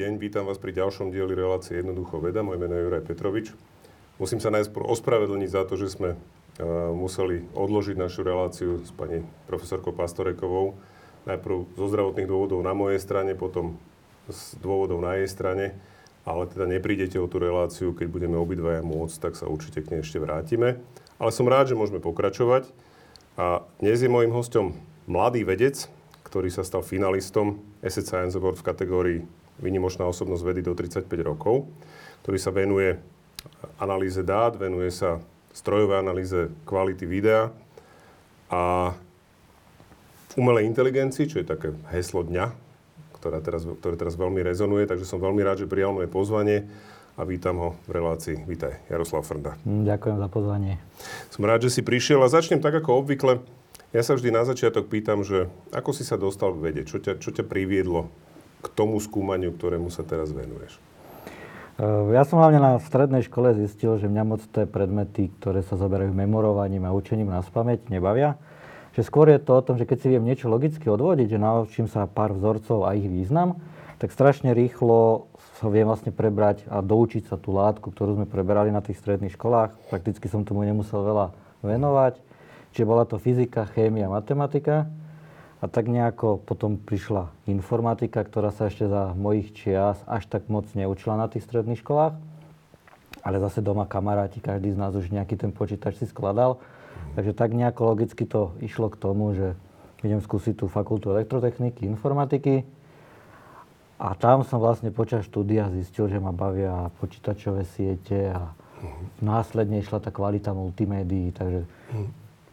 deň, vítam vás pri ďalšom dieli relácie Jednoducho veda. Moje meno je Juraj Petrovič. Musím sa najskôr ospravedlniť za to, že sme uh, museli odložiť našu reláciu s pani profesorkou Pastorekovou. Najprv zo zdravotných dôvodov na mojej strane, potom z dôvodov na jej strane. Ale teda neprídete o tú reláciu, keď budeme obidvaja môcť, tak sa určite k nej ešte vrátime. Ale som rád, že môžeme pokračovať. A dnes je môjim hostom mladý vedec, ktorý sa stal finalistom Asset Science Award v kategórii Vynimočná osobnosť vedy do 35 rokov, ktorý sa venuje analýze dát, venuje sa strojovej analýze kvality videa a umelej inteligencii, čo je také heslo dňa, ktoré teraz, ktoré teraz veľmi rezonuje, takže som veľmi rád, že prijal moje pozvanie a vítam ho v relácii. Vítaj, Jaroslav Frnda. Ďakujem za pozvanie. Som rád, že si prišiel a začnem tak ako obvykle. Ja sa vždy na začiatok pýtam, že ako si sa dostal k vede? Čo ťa, čo ťa priviedlo k tomu skúmaniu, ktorému sa teraz venuješ? Eh, ja som hlavne na strednej škole zistil, že mňa moc tie predmety, ktoré sa zaberajú memorovaním a učením na spameť, nebavia. Že skôr je to o tom, že keď si viem niečo logicky odvodiť, že naučím sa pár vzorcov a ich význam, tak strašne rýchlo sa viem vlastne prebrať a doučiť sa tú látku, ktorú sme preberali na tých stredných školách. Prakticky som tomu nemusel veľa venovať Čiže bola to fyzika, chémia, matematika. A tak nejako potom prišla informatika, ktorá sa ešte za mojich čias až tak moc neučila na tých stredných školách. Ale zase doma kamaráti, každý z nás už nejaký ten počítač si skladal. Takže tak nejako logicky to išlo k tomu, že idem skúsiť tú fakultu elektrotechniky, informatiky. A tam som vlastne počas štúdia zistil, že ma bavia počítačové siete a následne išla tá kvalita multimédií. Takže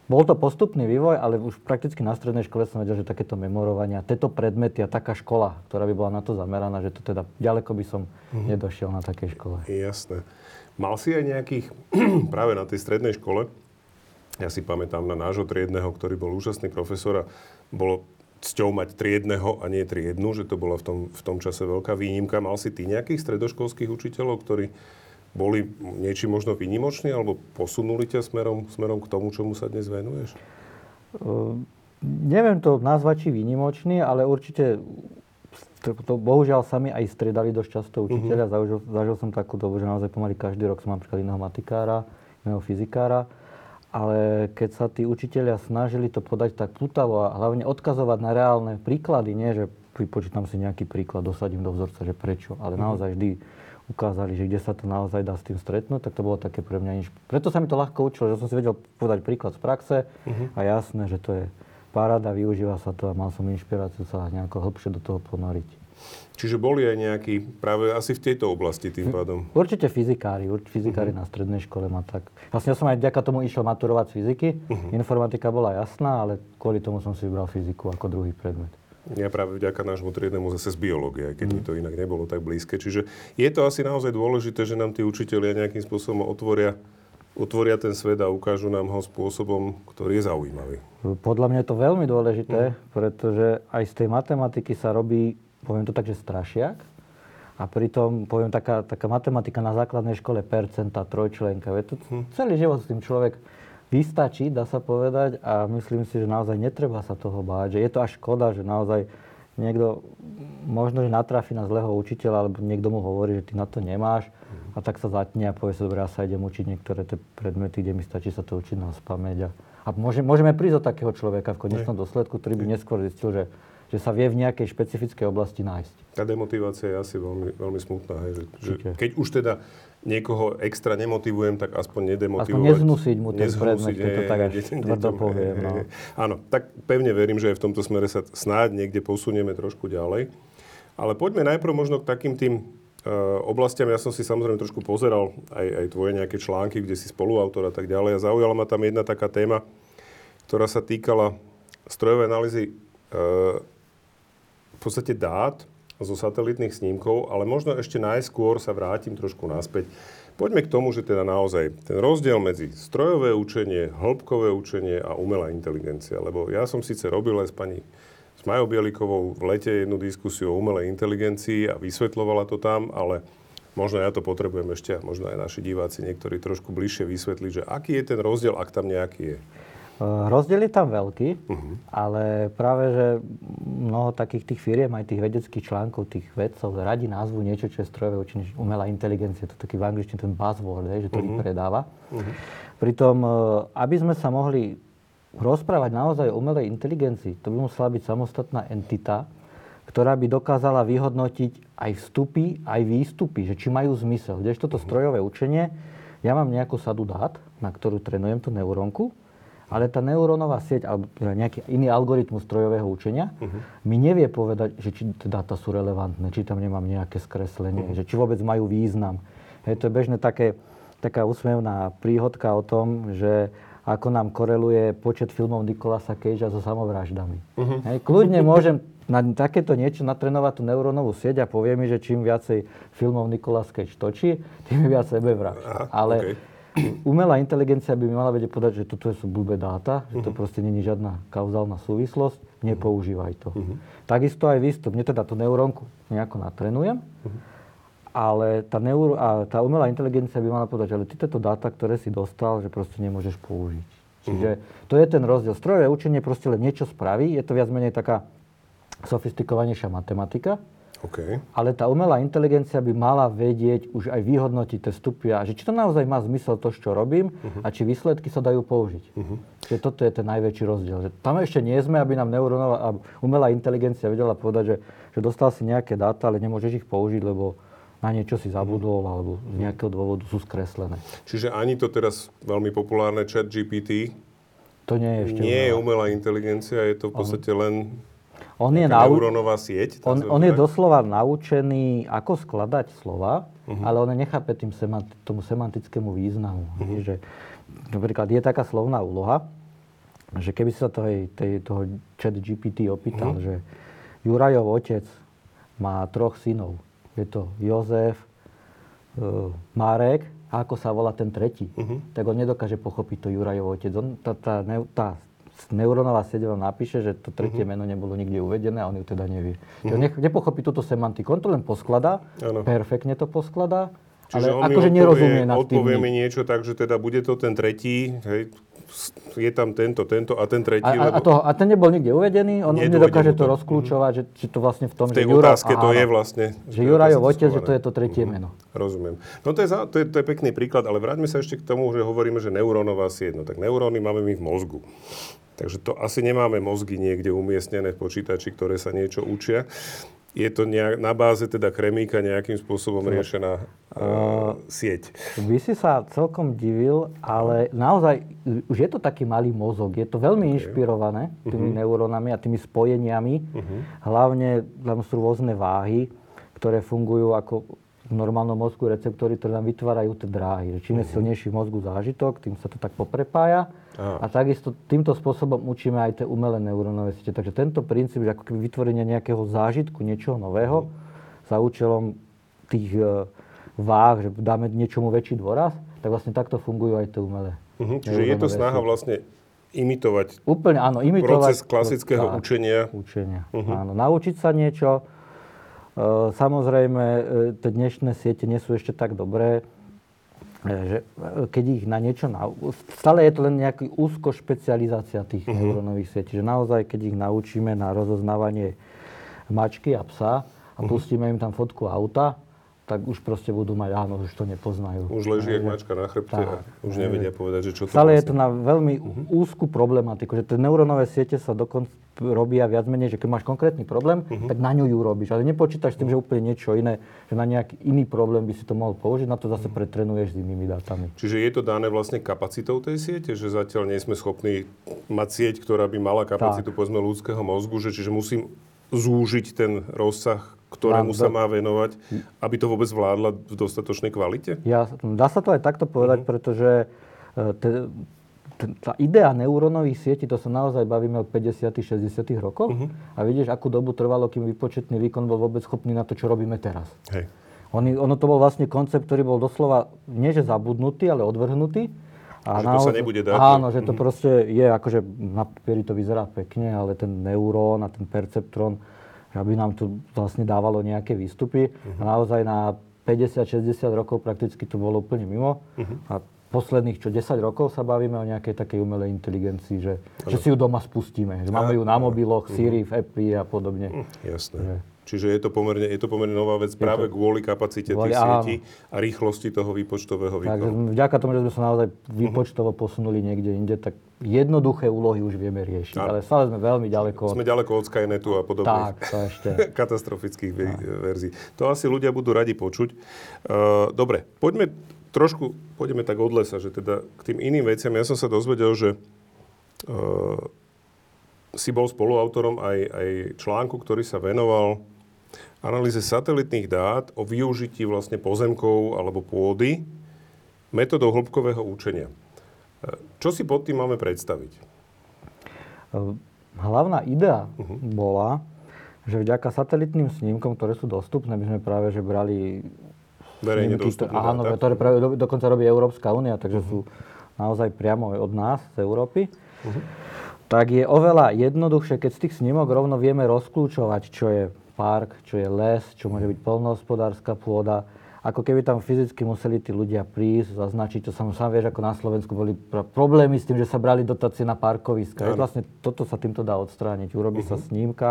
bol to postupný vývoj, ale už prakticky na strednej škole som vedel, že takéto memorovania, tieto predmety a taká škola, ktorá by bola na to zameraná, že to teda ďaleko by som mm-hmm. nedošiel na takej škole. Jasné. Mal si aj nejakých, práve na tej strednej škole, ja si pamätám na nášho triedného, ktorý bol úžasný profesor a bolo cťou mať triedného a nie triednu, že to bola v tom, v tom čase veľká výnimka. Mal si ty nejakých stredoškolských učiteľov, ktorí boli niečím možno vynimoční alebo posunuli ťa smerom, smerom k tomu, čomu sa dnes venuješ? Uh, neviem to nazvať či výnimočný, ale určite to, to bohužiaľ sami aj striedali dosť často učiteľa. Uh-huh. Zažil, zažil som takú dobu, že naozaj pomaly každý rok som napríklad iného matikára, iného fyzikára. Ale keď sa tí učiteľia snažili to podať tak putavo a hlavne odkazovať na reálne príklady, nie že vypočítam si nejaký príklad, dosadím do vzorca, že prečo, ale uh-huh. naozaj vždy ukázali, že kde sa to naozaj dá s tým stretnúť, tak to bolo také pre mňa nič. Preto sa mi to ľahko učilo, že som si vedel povedať príklad z praxe uh-huh. a jasné, že to je paráda, využíva sa to a mal som inšpiráciu sa nejako hlbšie do toho ponoriť. Čiže boli aj nejakí, práve asi v tejto oblasti tým pádom? Určite fyzikári. Určite fyzikári uh-huh. na strednej škole ma tak... Vlastne ja som aj vďaka tomu išiel maturovať z fyziky. Uh-huh. Informatika bola jasná, ale kvôli tomu som si vybral fyziku ako druhý predmet. Ja práve vďaka nášmu triednemu zase z biológie, keď mm. mi to inak nebolo tak blízke. Čiže je to asi naozaj dôležité, že nám tí učitelia nejakým spôsobom otvoria, otvoria ten svet a ukážu nám ho spôsobom, ktorý je zaujímavý. Podľa mňa je to veľmi dôležité, mm. pretože aj z tej matematiky sa robí, poviem to tak, že strašiak. A pritom, poviem, taká, taká matematika na základnej škole, percenta, trojčlenka. Je to mm. celý život s tým človek vystačí, dá sa povedať, a myslím si, že naozaj netreba sa toho báť, že je to až škoda, že naozaj niekto možno, že natrafi na zlého učiteľa, alebo niekto mu hovorí, že ty na to nemáš a tak sa zatne a povie sa, dobre, ja sa idem učiť niektoré tie predmety, kde mi stačí sa to učiť na spameť. A, a môže, môžeme prísť od takého človeka v konečnom dôsledku, ktorý by neskôr zistil, že že sa vie v nejakej špecifickej oblasti nájsť. Tá demotivácia je asi veľmi, veľmi smutná. Hej, že, že keď už teda niekoho extra nemotivujem, tak aspoň nedemotivovať. Aspoň neznusiť mu ten predmet, keď to tak až tvrdo poviem. No. Áno, tak pevne verím, že aj v tomto smere sa snáď niekde posunieme trošku ďalej. Ale poďme najprv možno k takým tým uh, oblastiam. Ja som si samozrejme trošku pozeral aj, aj tvoje nejaké články, kde si spoluautor a tak ďalej. A zaujala ma tam jedna taká téma, ktorá sa týkala strojovej analýzy v podstate dát zo satelitných snímkov, ale možno ešte najskôr sa vrátim trošku naspäť. Poďme k tomu, že teda naozaj ten rozdiel medzi strojové učenie, hĺbkové učenie a umelá inteligencia. Lebo ja som síce robil aj s pani s Majou Bielikovou v lete jednu diskusiu o umelej inteligencii a vysvetlovala to tam, ale možno ja to potrebujem ešte, možno aj naši diváci niektorí trošku bližšie vysvetliť, že aký je ten rozdiel, ak tam nejaký je. Rozdiel je tam veľký, uh-huh. ale práve, že mnoho takých tých firiem, aj tých vedeckých článkov, tých vedcov, radi názvu niečo, čo je strojové učenie, umelá inteligencia, to taký v angličtine ten buzzword, že to uh-huh. predáva. Uh-huh. Pritom, e, aby sme sa mohli rozprávať naozaj o umelej inteligencii, to by musela byť samostatná entita, ktorá by dokázala vyhodnotiť aj vstupy, aj výstupy, že či majú zmysel. Kdežto toto strojové učenie, ja mám nejakú sadu dát, na ktorú trénujem tú neurónku, ale tá neurónová sieť alebo teda nejaký iný algoritmus strojového učenia uh-huh. mi nevie povedať, že či tie dáta sú relevantné, či tam nemám nejaké skreslenie, uh-huh. že či vôbec majú význam. Hej, to je bežne také, taká úsmevná príhodka o tom, že ako nám koreluje počet filmov Nikolasa Cagea so samovraždami. Uh-huh. Hej, kľudne môžem na takéto niečo natrénovať tú neurónovú sieť a povie mi, že čím viacej filmov Nicolas Cage točí, tým viac sebevražd. Ale okay umelá inteligencia by mala vedieť povedať, že toto sú blbé dáta, že to mhm. proste není žiadna kauzálna súvislosť, nepoužívaj to. Uh-huh. Takisto aj výstup. Mne teda tú neurónku nejako natrenujem, uh-huh. ale tá, neuro, a tá umelá inteligencia by mala povedať, že ale ty tieto dáta, ktoré si dostal, že proste nemôžeš použiť. Čiže uh-huh. to je ten rozdiel. Strojové učenie proste len niečo spraví, je to viac menej taká sofistikovanejšia matematika, Okay. Ale tá umelá inteligencia by mala vedieť už aj vyhodnotiť tie stupy a že či to naozaj má zmysel to, čo robím uh-huh. a či výsledky sa dajú použiť. Uh-huh. Čiže toto je ten najväčší rozdiel. Že tam ešte nie sme, aby nám neurónová umelá inteligencia vedela povedať, že, že dostal si nejaké dáta, ale nemôžeš ich použiť, lebo na niečo si zabudol uh-huh. alebo z nejakého dôvodu sú skreslené. Čiže ani to teraz veľmi populárne chat GPT to nie je ešte nie je umelá inteligencia, je to v podstate len on je, nau... neurónová sieť? On, on je doslova naučený, ako skladať slova, uh-huh. ale on nechápe tým semant- tomu semantickému významu. Uh-huh. Že, napríklad je taká slovná úloha, že keby sa toho, tej, toho chat GPT opýtal, uh-huh. že Jurajov otec má troch synov. Je to Jozef, uh, Marek a ako sa volá ten tretí. Uh-huh. Tak on nedokáže pochopiť to Jurajov otec. On, tá, tá, tá neurónová sieť vám napíše, že to tretie uh-huh. meno nebolo nikde uvedené a on ju teda nevie. Uh-huh. nech, nepochopí túto semantiku. On to len poskladá, ano. perfektne to poskladá, Čiže ale akože nerozumie nad tým. Odpovie mi niečo tak, že teda bude to ten tretí, hej, je tam tento, tento a ten tretí. A, a, to, a ten nebol nikde uvedený, on nedokáže to rozklúčovať, že, že to vlastne v tom, v tej že Jura, otázke aha, to je vlastne. Že Jurajov otec, že to je to tretie mm, meno. Rozumiem. No to je, to, je, to je pekný príklad, ale vráťme sa ešte k tomu, že hovoríme, že neurónová sieť. No tak neuróny máme my v mozgu. Takže to asi nemáme mozgy niekde umiestnené v počítači, ktoré sa niečo učia. Je to nejak, na báze teda kremíka nejakým spôsobom riešená uh, sieť. By si sa celkom divil, ale naozaj už je to taký malý mozog. Je to veľmi okay. inšpirované tými uh-huh. neurónami a tými spojeniami. Uh-huh. Hlavne tam sú rôzne váhy, ktoré fungujú ako v normálnom mozgu receptory, ktoré nám vytvárajú tie dráhy. Čím je mhm. silnejší v mozgu zážitok, tým sa to tak poprepája. A. a takisto týmto spôsobom učíme aj tie umelé neurónové siete. Takže tento princíp, že ako keby vytvorenie nejakého zážitku, niečoho nového, za účelom tých e, váh, že dáme niečomu väčší dôraz, tak vlastne takto fungujú aj tie umelé. Uh-huh. Čiže je to snaha vlastne imitovať Úplne, áno, imitovať proces klasického tak, učenia. Učenia, uh-huh. áno. Naučiť sa niečo, samozrejme, tie dnešné siete nie sú ešte tak dobré, eh, že keď ich na niečo... Na... Stále je to len nejaký úzko špecializácia tých uh-huh. neurónových sietí. Že naozaj, keď ich naučíme na rozoznávanie mačky a psa a uh-huh. pustíme im tam fotku auta, tak už proste budú mať, áno, už to nepoznajú. Už leží jak mačka na chrbte a už nevedia povedať, že čo to Stále vlastne. je to na veľmi uh-huh. úzku problematiku, že tie neurónové siete sa dokonca robia viac menej, že keď máš konkrétny problém, uh-huh. tak na ňu ju robíš. Ale nepočítaš s tým, že úplne niečo iné, že na nejaký iný problém by si to mohol použiť, na to zase pretrenuješ s inými dátami. Čiže je to dané vlastne kapacitou tej siete, že zatiaľ nie sme schopní mať sieť, ktorá by mala kapacitu, tak. povedzme, ľudského mozgu, že čiže musím zúžiť ten rozsah ktorému sa má venovať, aby to vôbec vládla v dostatočnej kvalite? Ja, dá sa to aj takto povedať, uh-huh. pretože e, te, te, tá idea neurónových sietí, to sa naozaj bavíme od 50 60 rokov uh-huh. a vidíš, akú dobu trvalo, kým výpočetný výkon bol vôbec schopný na to, čo robíme teraz. Hej. On, ono to bol vlastne koncept, ktorý bol doslova, nie že zabudnutý, ale odvrhnutý. A že naozaj, to sa nebude dať. Áno, že to uh-huh. proste je, akože na papieri to vyzerá pekne, ale ten neurón a ten perceptrón aby nám to vlastne dávalo nejaké výstupy. Uh-huh. A naozaj na 50-60 rokov prakticky to bolo úplne mimo. Uh-huh. A posledných čo 10 rokov sa bavíme o nejakej takej umelej inteligencii, že, že si ju doma spustíme. Že máme ju na mobiloch, Siri, v Appy a podobne. Jasné. Že... Čiže je to pomerne, je to pomerne nová vec práve to... kvôli kapacite kvôli, tých sietí a rýchlosti toho výpočtového výkonu. Takže vďaka tomu, že sme sa naozaj výpočtovo posunuli niekde inde, tak jednoduché úlohy už vieme riešiť. A... Ale stále sme veľmi ďaleko. Sme ďaleko od Skynetu a podobných tak, to ešte. katastrofických tak. verzií. To asi ľudia budú radi počuť. Uh, dobre, poďme trošku, pôjdeme tak od lesa, že teda k tým iným veciam. Ja som sa dozvedel, že uh, si bol spoluautorom aj, aj článku, ktorý sa venoval analýze satelitných dát o využití vlastne pozemkov alebo pôdy metodou hĺbkového účenia. Čo si pod tým máme predstaviť? Hlavná idea uh-huh. bola, že vďaka satelitným snímkom, ktoré sú dostupné, my sme práve že brali verejne dostupné Áno, ktoré práve do, dokonca robí Európska únia, takže uh-huh. sú naozaj priamo od nás, z Európy. Uh-huh. Tak je oveľa jednoduchšie, keď z tých snímok rovno vieme rozklúčovať, čo je park, čo je les, čo môže byť polnohospodárska pôda. Ako keby tam fyzicky museli tí ľudia prísť, zaznačiť, to sám, sám vieš, ako na Slovensku boli problémy s tým, že sa brali dotácie na parkoviska. Ja. Vlastne toto sa týmto dá odstrániť. Urobí uh-huh. sa mhm. snímka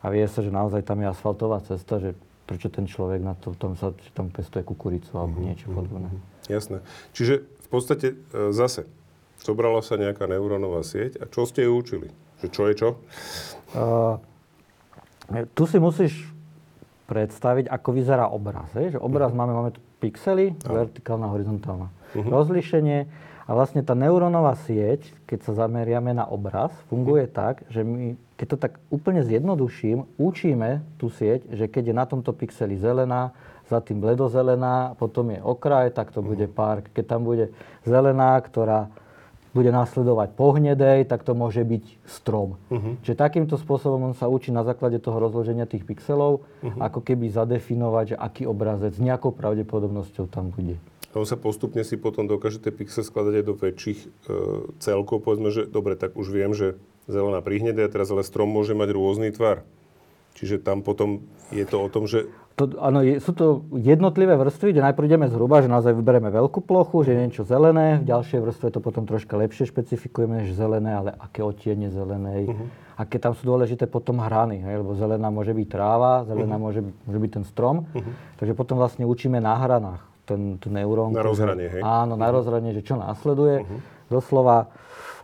a vie sa, že naozaj tam je asfaltová cesta, že prečo ten človek na to, tom sa, tam pestuje kukuricu alebo uh-huh. niečo podobné. Jasné. Čiže v podstate e, zase, zobrala sa nejaká neurónová sieť a čo ste ju učili? Že čo je čo? Uh, tu si musíš predstaviť, ako vyzerá obraz. Je? Že obraz uh-huh. máme, máme tu pixely, uh-huh. vertikálna, horizontálna. Uh-huh. Rozlíšenie a vlastne tá neurónová sieť, keď sa zameriame na obraz, funguje uh-huh. tak, že my, keď to tak úplne zjednoduším, učíme tú sieť, že keď je na tomto pixeli zelená, za tým bledozelená, potom je okraj, tak to uh-huh. bude park. Keď tam bude zelená, ktorá bude následovať po hnedej, tak to môže byť strom. Uh-huh. Čiže takýmto spôsobom on sa učí na základe toho rozloženia tých pixelov, uh-huh. ako keby zadefinovať, že aký obrazec s nejakou pravdepodobnosťou tam bude. A on sa postupne si potom dokáže tie pixel skladať aj do väčších e, celkov. Povedzme, že dobre, tak už viem, že zelená prihnede, a teraz ale strom môže mať rôzny tvar. Čiže tam potom je to o tom, že to, áno, sú to jednotlivé vrstvy, kde najprv ideme zhruba, že naozaj vyberieme veľkú plochu, že je niečo zelené, v ďalšej vrstve to potom troška lepšie špecifikujeme než zelené, ale aké otiene zelenej, uh-huh. aké tam sú dôležité potom hrany, hej, lebo zelená môže byť tráva, zelená uh-huh. môže, môže byť ten strom, uh-huh. takže potom vlastne učíme na hranách ten, ten neurón. Na rozhranie, hej? Áno, na rozhranie, že čo následuje. Uh-huh. Doslova,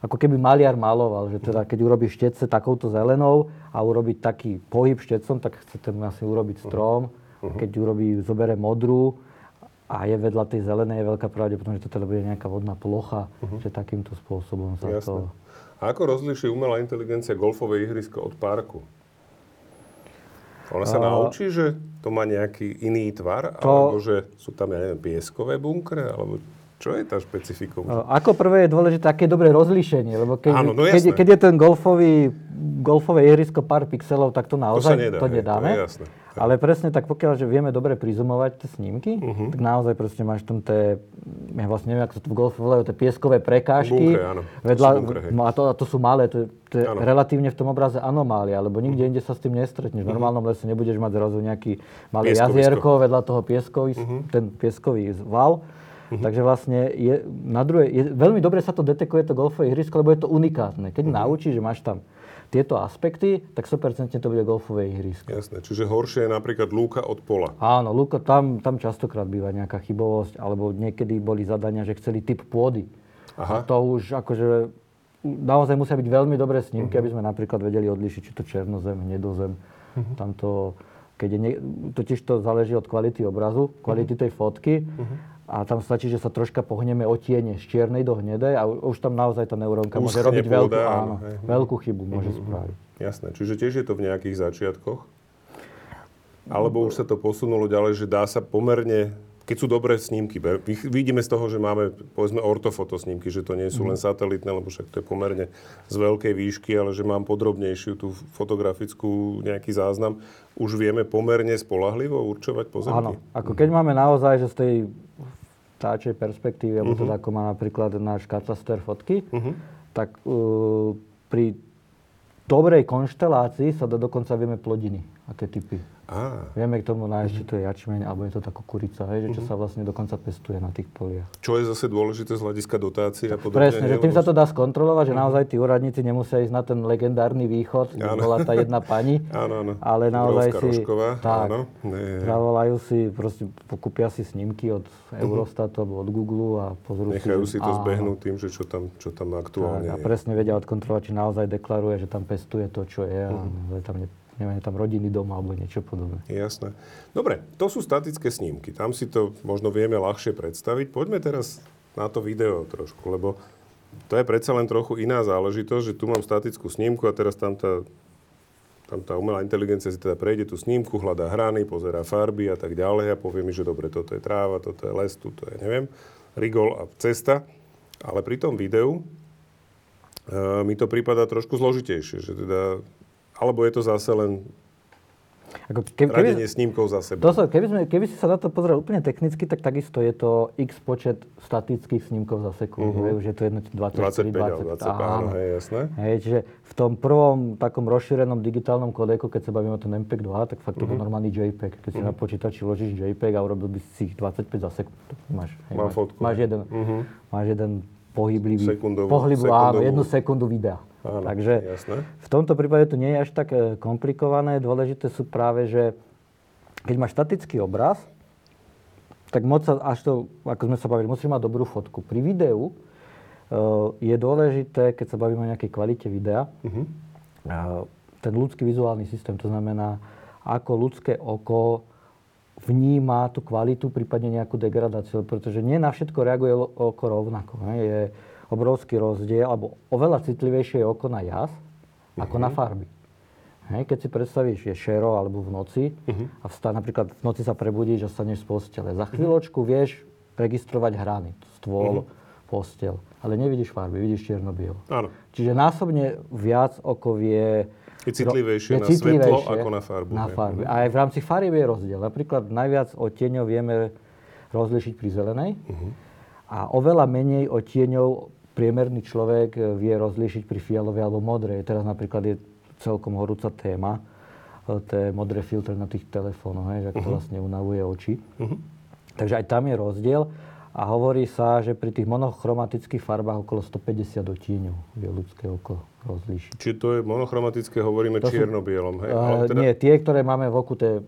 ako keby maliar maloval, že teda keď urobí štece takouto zelenou a urobiť taký pohyb štecom, tak chce ten asi urobiť strom. Uh-huh Uh-huh. Keď urobí, zobere modrú a je vedľa tej zelenej, je veľká pravdepodobnosť, že to teda bude nejaká vodná plocha, uh-huh. že takýmto spôsobom sa Jasne. to... A ako rozliší umelá inteligencia golfové ihrisko od parku? Ona sa uh, naučí, že to má nejaký iný tvar? To... Alebo že sú tam, ja neviem, pieskové bunkre? Alebo čo je tá špecifikum? Uh, ako prvé je dôležité, aké je dobré rozlíšenie, lebo keď, Áno, no keď, keď je ten golfový, golfové ihrisko pár pixelov, tak to naozaj to, nedá, to nedáme. Hej, to jasné. Ale presne tak, pokiaľ že vieme dobre prizumovať tie snímky, uh-huh. tak naozaj proste máš tam tie, ja vlastne neviem, ako sa to v golfe volajú, tie pieskové prekážky. Bunkre, áno. Vedľa, bunkre, no a, to, a to sú malé, to, to je relatívne v tom obraze anomália, lebo nikde uh-huh. inde sa s tým nestretneš. V normálnom lese nebudeš mať zrazu nejaký malý jazierko vedľa toho pieskový, uh-huh. ten pieskový val. Uh-huh. Takže vlastne je, na druhej, je, veľmi dobre sa to detekuje to golfové ihrisko, lebo je to unikátne. Keď uh-huh. naučíš, že máš tam tieto aspekty, tak 100% to bude golfové ihrisko. Jasné, čiže horšie je napríklad lúka od pola. Áno, lúka, tam, tam častokrát býva nejaká chybovosť, alebo niekedy boli zadania, že chceli typ pôdy. Aha. A to už akože naozaj musia byť veľmi dobré snímky, uh-huh. aby sme napríklad vedeli odlišiť, či to černozem, hnedozem. Uh-huh. Tamto, keď je, totiž to záleží od kvality obrazu, kvality uh-huh. tej fotky. Uh-huh a tam stačí, že sa troška pohneme o tiene z čiernej do hnedej a už tam naozaj tá neurónka môže robiť veľkú, áno, hej. veľkú chybu, môže mm-hmm. spraviť. Jasné, čiže tiež je to v nejakých začiatkoch? Alebo už sa to posunulo ďalej, že dá sa pomerne, keď sú dobré snímky, vidíme z toho, že máme povedzme ortofotosnímky, že to nie sú len mhm. satelitné, lebo však to je pomerne z veľkej výšky, ale že mám podrobnejšiu tú fotografickú nejaký záznam, už vieme pomerne spolahlivo určovať pozemky? Áno, ako keď máme naozaj, že z tej vtáčej perspektívy, alebo uh-huh. teda ako má napríklad náš kataster fotky, uh-huh. tak uh, pri dobrej konštelácii sa do, dokonca vieme plodiny a tie typy. Á, Vieme k tomu nájsť, či to je jačmeň, alebo je to tá kukurica, hej, že čo sa vlastne dokonca pestuje na tých poliach. čo je zase dôležité z hľadiska dotácie a podobne. Presne, že tým sa to dá skontrolovať, že naozaj tí úradníci nemusia ísť na ten legendárny východ, kde Áno. bola tá jedna pani, Áno, áno. ale naozaj Obrovská si... Rožková, tak, áno. Zavolajú si, proste pokúpia si snímky od Eurostatu alebo od Google a pozrú Mhm. Nechajú si to áno. zbehnúť tým, že čo tam, čo tam aktuálne Tak, a je. presne vedia odkontrolovať, či naozaj deklaruje, že tam pestuje to, čo je a Mhm. že tam, ne, neviem, tam rodinný dom alebo niečo podobné. Jasné. Dobre, to sú statické snímky. Tam si to možno vieme ľahšie predstaviť. Poďme teraz na to video trošku, lebo to je predsa len trochu iná záležitosť, že tu mám statickú snímku a teraz tam tá, tam tá umelá inteligencia si teda prejde tú snímku, hľadá hrany, pozerá farby a tak ďalej a povie mi, že dobre, toto je tráva, toto je les, toto je, neviem, rigol a cesta. Ale pri tom videu e, mi to prípada trošku zložitejšie, že teda, alebo je to zase len Ako keby, radenie snímkov za sebou. to sa, keby, sme, keby si sa na to pozrel úplne technicky, tak takisto je to x počet statických snímkov za sekundu. Uh-huh. Už je to jedno 24, 25 alebo 20, áno, hej, jasné. Hej, čiže v tom prvom takom rozšírenom digitálnom kodeku, keď sa bavíme o tom MPEG 2, tak fakt to Mhm. normálny JPEG. Keď si na počítači ložíš JPEG a urobil by si ich 25 za sekundu, máš, hej, Mám máš, fotku. máš, jeden, Mhm. máš jeden pohyblivý, Sekundovú- pohyblivú, áno, sekundovú. jednu sekundu videa. Áno, Takže jasné. v tomto prípade to nie je až tak e, komplikované. Dôležité sú práve, že keď máš statický obraz, tak moc sa, až to, ako sme sa bavili, musíš mať dobrú fotku. Pri videu e, je dôležité, keď sa bavíme o nejakej kvalite videa, e, ten ľudský vizuálny systém, to znamená, ako ľudské oko vníma tú kvalitu, prípadne nejakú degradáciu, pretože nie na všetko reaguje oko rovnako. Ne? Je obrovský rozdiel, alebo oveľa citlivejšie je oko na jas, ako na farby. Hej, keď si predstavíš, je šero alebo v noci a vstá, napríklad v noci sa prebudíš a staneš z postele. Za chvíľočku vieš registrovať hrany, stôl, postel, ale nevidíš farby, vidíš čierno-bielo. Áno. Čiže násobne viac oko vie... Je citlivejšie je na svetlo ako na farbu, Na hej. farby. A aj v rámci farieb je rozdiel. Napríklad najviac odtieňov vieme rozlišiť pri zelenej Mhm. a oveľa menej odtieňov priemerný človek vie rozlíšiť pri fialovej alebo modrej. Teraz napríklad je celkom horúca téma, e, tie modré filtre na tých telefónoch, hej, že to vlastne unavuje oči. Takže aj tam je rozdiel. A hovorí sa, že pri tých monochromatických farbách okolo 150 odtieňov vie ľudské oko rozlíšiť. Čiže to je monochromatické, hovoríme To čierno-bielom, hej? Ale teda- Nie, tie, ktoré máme v oku, tie,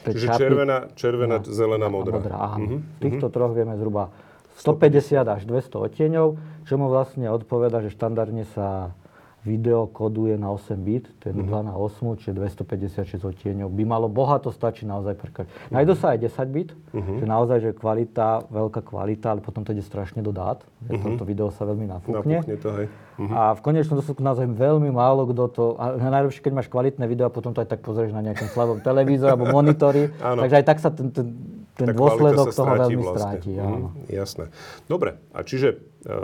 tie Čiže čapy- červená, červená, No, zelená, a modrá. modrá áno. Mhm, Z týchto troch vieme zhruba 150 až 200 odtieňov, čo mu vlastne odpoveda, že štandardne sa video koduje na 8 bit, to je Mhm. 2 na 8, čiže 256 odtieňov. By malo bohato stačiť naozaj pre každý. Nájdu sa aj 10 bit, Mhm. že naozaj, že kvalita, veľká kvalita, ale potom to ide strašne do dát. že Toto video sa veľmi nafúkne. Napukne to, hej. Mhm. A v konečnom dôsledku naozaj veľmi málo kto to... A najlepšie, keď máš kvalitné video a potom to aj tak pozrieš na nejakom slabom televízore alebo monitori. Takže aj tak sa ten, ten, ten Tá dôsledok toho veľmi vlastne. stráti. Mhm, Áno. jasné. Dobre, a čiže e,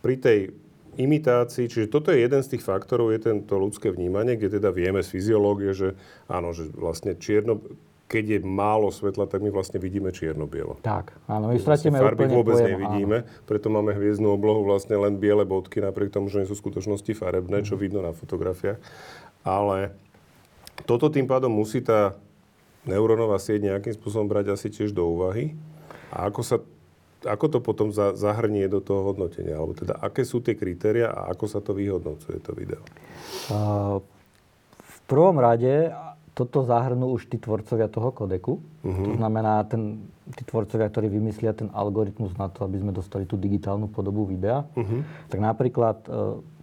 pri tej imitácii, čiže toto je jeden z tých faktorov, je tento ľudské vnímanie, kde teda vieme z fyziológie, že áno, že vlastne čierno, keď je málo svetla, tak my vlastne vidíme čierno-bielo. Tak, áno, my stratíme farby úplne vôbec pojem, nevidíme, preto máme hviezdnú oblohu vlastne len biele bodky, napriek tomu, že nie sú v skutočnosti farebné, Mhm. čo vidno na fotografiách. Ale toto tým pádom musí tá neurónová sieť nejakým spôsobom brať asi tiež do úvahy. A ako sa ako to potom za, zahrnie do toho hodnotenia? Alebo teda, aké sú tie kritéria a ako sa to vyhodnocuje, to video? áno. V prvom rade toto zahrnú už tí tvorcovia toho kodeku. To znamená, ten, tí tvorcovia, ktorí vymyslia ten algoritmus na to, aby sme dostali tú digitálnu podobu videa. Tak napríklad e,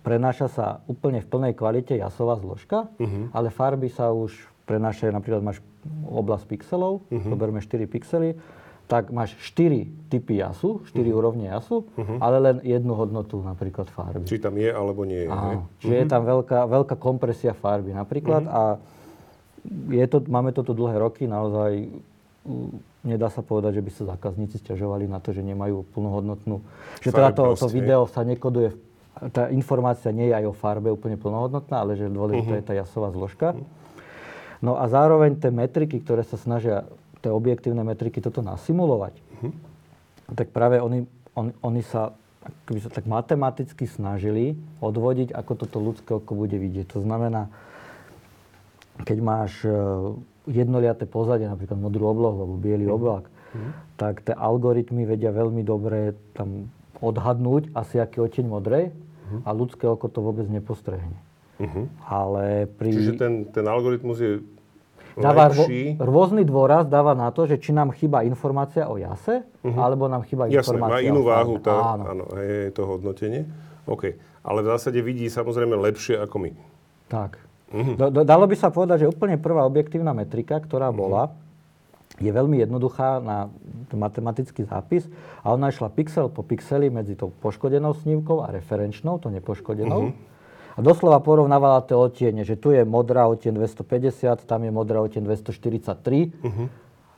prenáša sa úplne v plnej kvalite jasová zložka, ale farby sa už prenášajú, napríklad máš oblasť pixelov, zoberme 4 pixely, tak máš 4 typy jasu, 4 úrovne jasu, ale len jednu hodnotu napríklad farby. Či tam je, alebo nie je. Áno, čiže je tam veľká, veľká kompresia farby napríklad a je to, máme to tu dlhé roky, naozaj nedá sa povedať, že by sa zákazníci stiažovali na to, že nemajú plnohodnotnú, že teda to, to video sa nekoduje, tá informácia nie je aj o farbe úplne plnohodnotná, ale že dôležitá je tá jasová zložka. No a zároveň tie metriky, ktoré sa snažia, tie objektívne metriky toto nasimulovať, tak práve oni, on, oni sa akoby sa tak matematicky snažili odvodiť, ako toto ľudské oko bude vidieť. To znamená, keď máš e, jednoliaté pozadie, napríklad modrú oblohu alebo biely Mhm. oblak, tak tie algoritmy vedia veľmi dobre tam odhadnúť asi aký oteň modrej Mhm. a ľudské oko to vôbec nepostrehne. Uh-huh. Ale pri... Čiže ten, ten algoritmus je dáva rvo, lepší. rôzny dôraz dáva na to, že či nám chýba informácia o jase, alebo nám chýba. Jasné, informácia má inú o váhu tá, Áno, áno, hej, to hodnotenie. OK. Ale v zásade vidí samozrejme lepšie ako my. tak. Mhm. Do, do, dalo by sa povedať, že úplne prvá objektívna metrika, ktorá Mhm. bola, je veľmi jednoduchá na matematický zápis a ona išla pixel po pixeli medzi tou poškodenou snívkou a referenčnou, to nepoškodenou. Mhm. A doslova porovnávala tie odtiene, že tu je modrá odtieň 250, tam je modrá odtieň 243.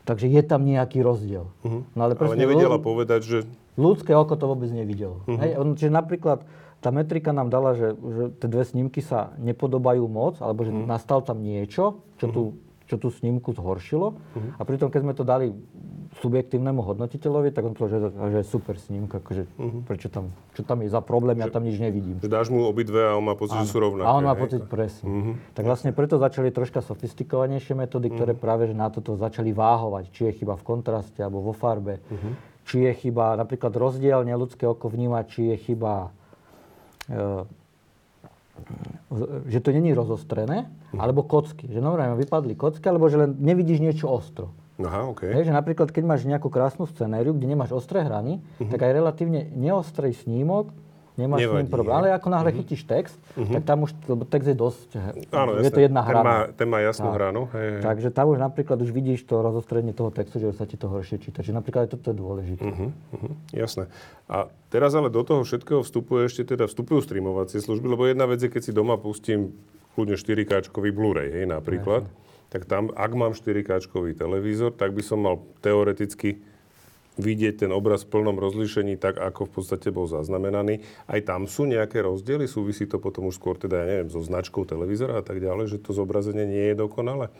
Takže je tam nejaký rozdiel. No Mhm. Ale presne nevedela ľu- povedať, že... ľudské oko to vôbec nevidelo. Mhm. Hej, on, čiže napríklad tá metrika nám dala, že, že tie dve snímky sa nepodobajú moc, alebo že Mhm. nastal tam niečo, čo, tú, čo tú snímku zhoršilo. Mhm. A pritom, keď sme to dali subjektívnemu hodnotiteľovi, tak on povedal, že, že je super snímka, akože, Mhm. prečo tam, čo tam je za problém, ja tam nič nevidím. že dáš mu obidve a on má pocit, že sú rovnaké. A on má hej? pocit presne. Mhm. Tak vlastne preto začali troška sofistikovanejšie metódy, ktoré práve že na toto začali váhovať. Či je chyba v kontraste alebo vo farbe. Mhm. Či je chyba, napríklad rozdielne ľudské oko vníma, či je chyba, e, že to není rozostrené, Mhm. alebo kocky. Že normálne vypadli kocky, alebo že len nevidíš niečo ostro. Aha, OK. Hej, že napríklad, keď máš nejakú krásnu scenériu, kde nemáš ostré hrany, tak aj relatívne neostrý snímok nemáš s ním. Nevadí, problém. Ale ako náhle chytíš text, tak tam už, lebo text je dosť, Áno, je jasné. to jedna ten hrana. Má, ten má jasnú Tak. hranu. Hej, hej. Takže tam už napríklad už vidíš to rozostrenie toho textu, že už sa ti to horšie číta. Čiže napríklad aj toto je dôležité. Uh-huh, uh-huh, jasné. A teraz ale do toho všetkého vstupuje ešte teda vstupujú streamovacie služby, lebo jedna vec je, keď si doma pustím kľudne 4K-čkový Blu-ray, hej, napríklad, tak tam, ak mám 4K-čkový televízor, tak by som mal teoreticky vidieť ten obraz v plnom rozlíšení tak, ako v podstate bol zaznamenaný. Aj tam sú nejaké rozdiely? Súvisí to potom už skôr teda, ja neviem, so značkou televízora a tak ďalej, že to zobrazenie nie je dokonale?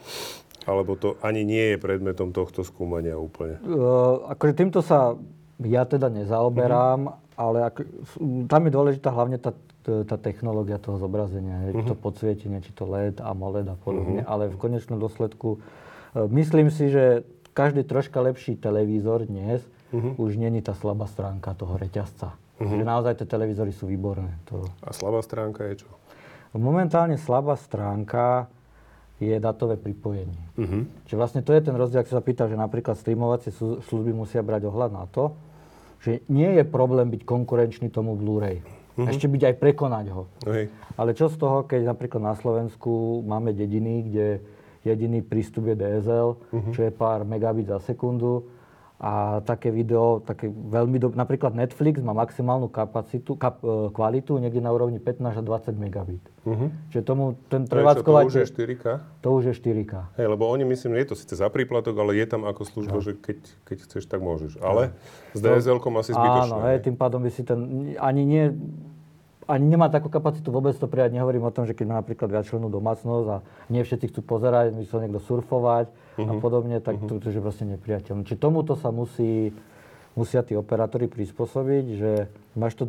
Alebo to ani nie je predmetom tohto skúmania úplne? Uh, akože týmto sa ja teda nezaoberám, ale ako, s- tam je dôležitá hlavne tá, tá technológia toho zobrazenia, uh to podsvietenie, či to LED, AMOLED a podobne, ale v konečnom dôsledku uh, myslím si, že každý troška lepší televízor dnes už není tá slabá stránka toho reťazca. Že naozaj tie televízory sú výborné. To... A slabá stránka je čo? Momentálne slabá stránka je datové pripojenie. Uh-huh. Čiže vlastne to je ten rozdiel, ak sa pýtal, že napríklad streamovacie služby musia brať ohľad na to, že nie je problém byť konkurenčný tomu Blu-ray. Ešte byť aj prekonať ho. Hej. Ale čo z toho, keď napríklad na Slovensku máme dediny, kde jediný prístup je DSL, čo je pár megabit za sekundu a také video, také veľmi do... Napríklad Netflix má maximálnu kapacitu, kap, e, kvalitu niekde na úrovni 15 až 20 megabit. Uh-huh. Čiže tomu ten To, čo, to prevádzkovateľ... už je 4K? To už je 4K. Hej, lebo oni, myslím, je to síce za príplatok, ale je tam ako služba, že keď, keď chceš, tak môžeš. Ale s DSL-kom asi zbytočné. Áno, hej, tým pádom by si ten, ani nie, ani nemá takú kapacitu vôbec to prijať. Nehovorím o tom, že keď má napríklad viacčlennú domácnosť a nie všetci chcú pozerať, chcú niekto surfovať a Mhm. podobne, tak to, to je proste nepriateľné. Čiže tomuto sa musí, musia tí operátori prispôsobiť, že máš to,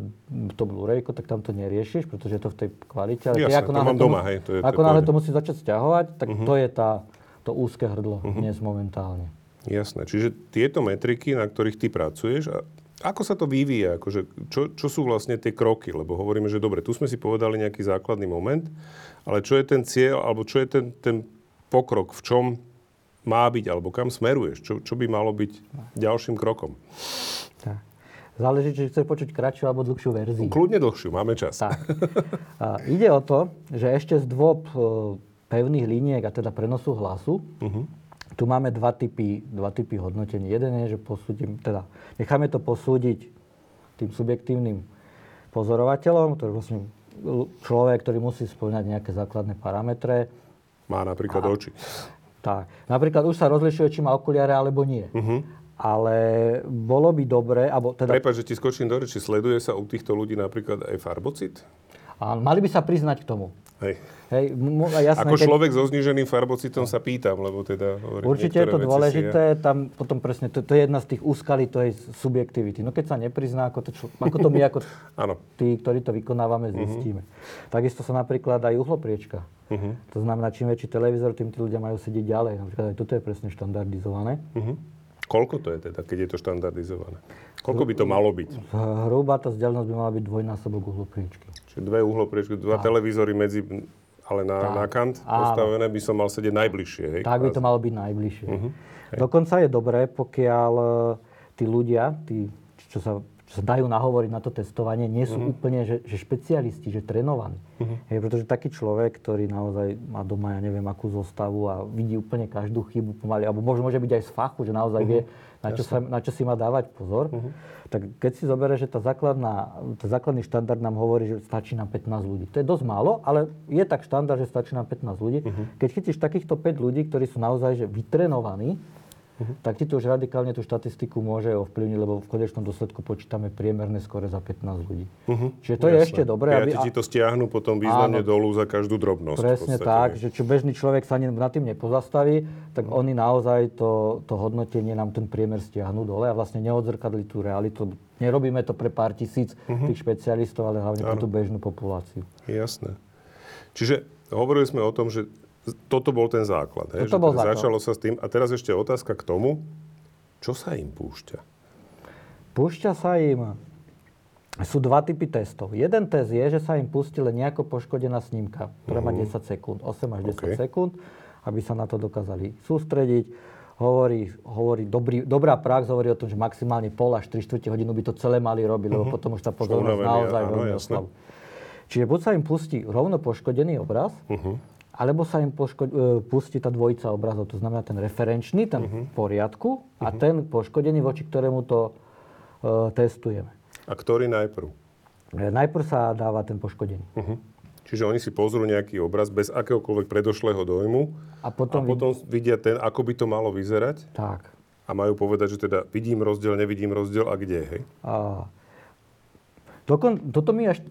to Blu-rayko, tak tam to neriešiš, pretože je to v tej kvalite. Ale Jasné, keď ako náhle to doma, hej, to je- ako náhle to musí začať stiahovať, tak to je tá, to úzke hrdlo dnes momentálne. Jasné. Čiže tieto metriky, na ktorých ty pracuješ, ako sa to vyvíja? Akože, čo, čo sú vlastne tie kroky? Lebo hovoríme, že dobre, tu sme si povedali nejaký základný moment, ale čo je ten cieľ, alebo čo je ten, ten pokrok, v čom má byť, alebo kam smeruješ? Čo, čo by malo byť ďalším krokom? Tak. Záleží, či chceš počuť kratšiu alebo dlhšiu verziu. Kľudne dlhšiu, máme čas. Tak. A ide o to, že ešte z dôb e, pevných liniek, a teda prenosu hlasu, tu máme dva typy, dva typy hodnotení. Jeden je, že posúdim, teda necháme to posúdiť tým subjektívnym pozorovateľom, ktorý vlastne človek, ktorý musí splňať nejaké základné parametre. Má napríklad oči. Tak. Napríklad už sa rozlišuje, či má okuliare alebo nie. Ale bolo by dobre, alebo teda Prepač, že ti skočím do reči. Sleduje sa u týchto ľudí napríklad aj farbocit? A mali by sa priznať k tomu. Hej. Hej, m- jasné, Ako keď- človek so zníženým farbocitom sa pýtam, lebo teda... hovorím, Určite je to dôležité, tam potom presne, to, to je jedna z tých úskalí, to je subjektivity. No keď sa neprizná, ako to, člo, ako to my, ako tí, ktorí to vykonávame, zistíme. Takisto sa napríklad aj uhlopriečka. Uh-huh. To znamená, čím väčší televízor, tým tí ľudia majú sedieť ďalej. Napríklad aj toto je presne štandardizované. Uh-huh. Koľko to je teda, keď je to štandardizované? Koľko by to malo byť? Hrubá tá vzdialenosť by mala byť dvojnásobok uhlopriečky. Čiže dve uhlopriečky, dva televízory medzi, ale na, Tak. na kant Áno. postavené by som mal sedieť najbližšie, hej? Tak by to kvázi. malo byť najbližšie. Mhm. Dokonca je dobré, pokiaľ e, tí ľudia, tí, čo, sa, čo sa dajú nahovoriť na to testovanie, nie sú úplne že, že špecialisti, že trénovaní. Hej, pretože taký človek, ktorý naozaj má doma, ja neviem, akú zostavu a vidí úplne každú chybu pomaly, alebo možno môže byť aj z fachu, že naozaj vie, na čo, sa, na čo si má dávať pozor, tak keď si zoberie, že tá základná, tá základný štandard nám hovorí, že stačí nám 15 ľudí. To je dosť málo, ale je tak štandard, že stačí nám 15 ľudí. Keď chytíš takýchto 5 ľudí, ktorí sú naozaj že vytrenovaní, tak ti to už radikálne tú štatistiku môže ovplyvniť, lebo v konečnom dôsledku počítame priemerné skore za 15 ľudí. Čiže to je Jasné. ešte dobré, aby... Piati ti to stiahnu potom významne Áno. dolu za každú drobnosť. Presne tak, že čo bežný človek sa nad tým nepozastaví, tak oni naozaj to, to hodnotenie nám ten priemer stiahnu dole a vlastne neodzrkadli tú realitu. Nerobíme to pre pár tisíc tých špecialistov, ale hlavne pre tú bežnú populáciu. Jasné. Čiže hovorili sme o tom, že toto bol ten základ. Hej? Toto bol teda základ. Začalo sa s tým. A teraz ešte otázka k tomu, čo sa im púšťa? Púšťa sa im... Sú dva typy testov. Jeden test je, že sa im pustí len nejako poškodená snímka, ktorá má 10 sekúnd, 8 až 10 OK. sekúnd, aby sa na to dokázali sústrediť. Hovorí, hovorí dobrý, dobrá prax hovorí o tom, že maximálne pol až 3 čtvrte hodinu by to celé mali robiť, lebo potom už tá pozornosť naozaj veľmi oslabí. Čiže buď sa im pustí rovno poškodený obraz, Mhm. Alebo sa im poško- e, pustí tá dvojica obrazov, to znamená ten referenčný, ten Mhm. v poriadku a ten poškodený, voči ktorému to e, testujeme. A ktorý najprv? E, Najprv sa dáva ten poškodený. Mhm. Čiže oni si pozrú nejaký obraz bez akéhokoľvek predošlého dojmu A a potom, vid- potom vidia ten, ako by to malo vyzerať Tak. a majú povedať, že teda vidím rozdiel, nevidím rozdiel a kde, hej? A dokon, toto mi až,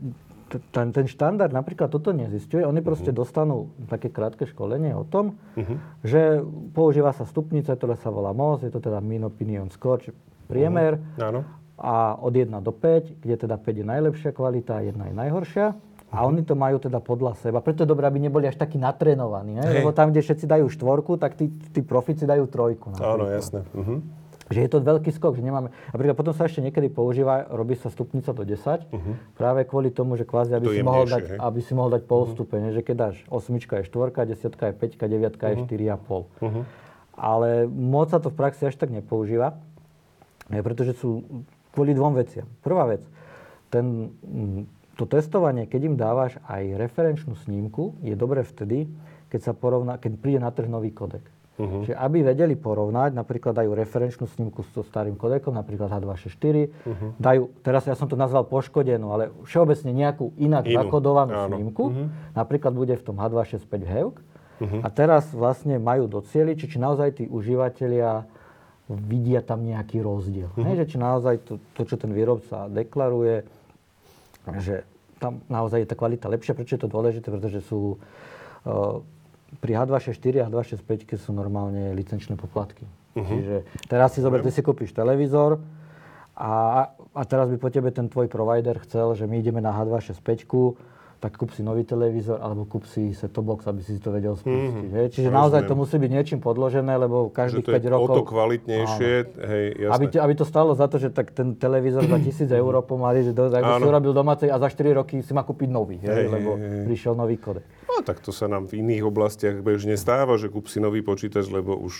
ten, ten štandard napríklad toto nezistuje. Oni proste dostanú také krátke školenie o tom, že používa sa stupnica, ktorá sa volá MOS, je to teda Mean Opinion Score, či priemer. Áno. a od 1 do 5, kde teda 5 je najlepšia kvalita a 1 je najhoršia. A oni to majú teda podľa seba. Preto je dobré, aby neboli až takí natrénovaní. Ne? Lebo tam, kde všetci dajú štvorku, tak tí, tí profici dajú trojku. Áno, napríklad. jasné. Mhm. Že je to veľký skok, že nemáme... Napríklad potom sa ešte niekedy používa, robí sa stupnica do 10, práve kvôli tomu, že kvázi, aby, To si mohol, dať, hej. aby si mohol dať pol stupeň, že keď dáš osmička je štvorka, desiatka je peťka, deviatka je 4,5. Ale moc sa to v praxi až tak nepoužíva, eh, pretože sú kvôli dvom veciam. Prvá vec, ten, to testovanie, keď im dávaš aj referenčnú snímku, je dobré vtedy, keď, sa porovná, keď príde na trh nový kodek. Uh-huh. Čiže aby vedeli porovnať, napríklad dajú referenčnú snímku so starým kodekom, napríklad H264, uh-huh. dajú, teraz ja som to nazval poškodenú, ale všeobecne nejakú inak Inú, zakodovanú áno. snímku, uh-huh. napríklad bude v tom H265 HEUK, uh-huh. a teraz vlastne majú docieliť, či, či naozaj tí užívateľia vidia tam nejaký rozdiel. Uh-huh. Hej, že či naozaj to, to, čo ten výrobca deklaruje, že tam naozaj je tá kvalita lepšia. Prečo je to dôležité? Pretože sú uh, pri H264 a H265 sú normálne licenčné poplatky. Uh-huh. Čiže teraz si zober, ty si kúpiš televízor a, a teraz by po tebe ten tvoj provider chcel, že my ideme na H265, tak kúp si nový televízor alebo kúp si set box, aby si to vedel spustiť. Mm-hmm. Hej? Čiže naozaj to musí byť niečím podložené, lebo každých to je 5 rokov... o to kvalitnejšie, hej, jasné. Aby, aby to stalo za to, že tak ten televízor za 1000 eur pomaly, že do, tak si Áno. urobil domácej a za 4 roky si má kúpiť nový, hej, Hej, lebo hej. prišiel nový kodek. No tak to sa nám v iných oblastiach bežne stáva, že kúp si nový počítač, lebo už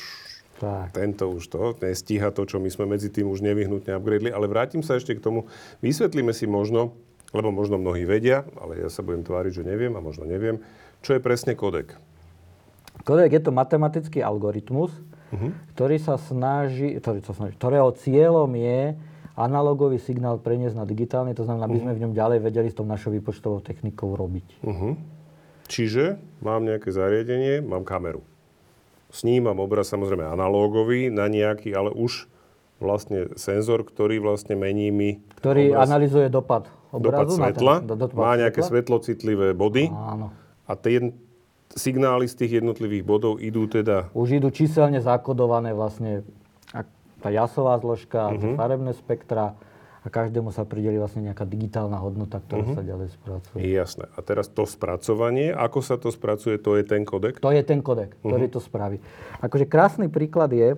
Tak. tento už to nestíha to, čo my sme medzi tým už nevyhnutne upgradeli. Ale vrátim sa ešte k tomu. Vysvetlíme si možno, lebo možno mnohí vedia, ale ja sa budem tváriť, že neviem a možno neviem, čo je presne kodek. Kodek je to matematický algoritmus, Mhm. ktorý sa snaží, ktorý sa snaží, ktorého cieľom je analogový signál preniesť na digitálny, to znamená, aby sme v ňom ďalej vedeli s tou našou výpočtovou technikou robiť. Uh-huh. Čiže mám nejaké zariadenie, mám kameru. Snímam obraz samozrejme analógový na nejaký, ale už vlastne senzor, ktorý vlastne mení mi Ktorý obraz, analyzuje dopad dopad obrazu na ten- svetla, do- dopad má nejaké svetla. svetlocitlivé body Áno. a tie signály z tých jednotlivých bodov idú teda... Už idú číselne zakodované vlastne tá jasová zložka, uh-huh. farebné spektra a každému sa prideli vlastne nejaká digitálna hodnota, ktorá uh-huh. sa ďalej spracuje. Jasné. A teraz to spracovanie, ako sa to spracuje, to je ten kodek? To je ten kodek, ktorý Mhm. to spraví. Akože krásny príklad je,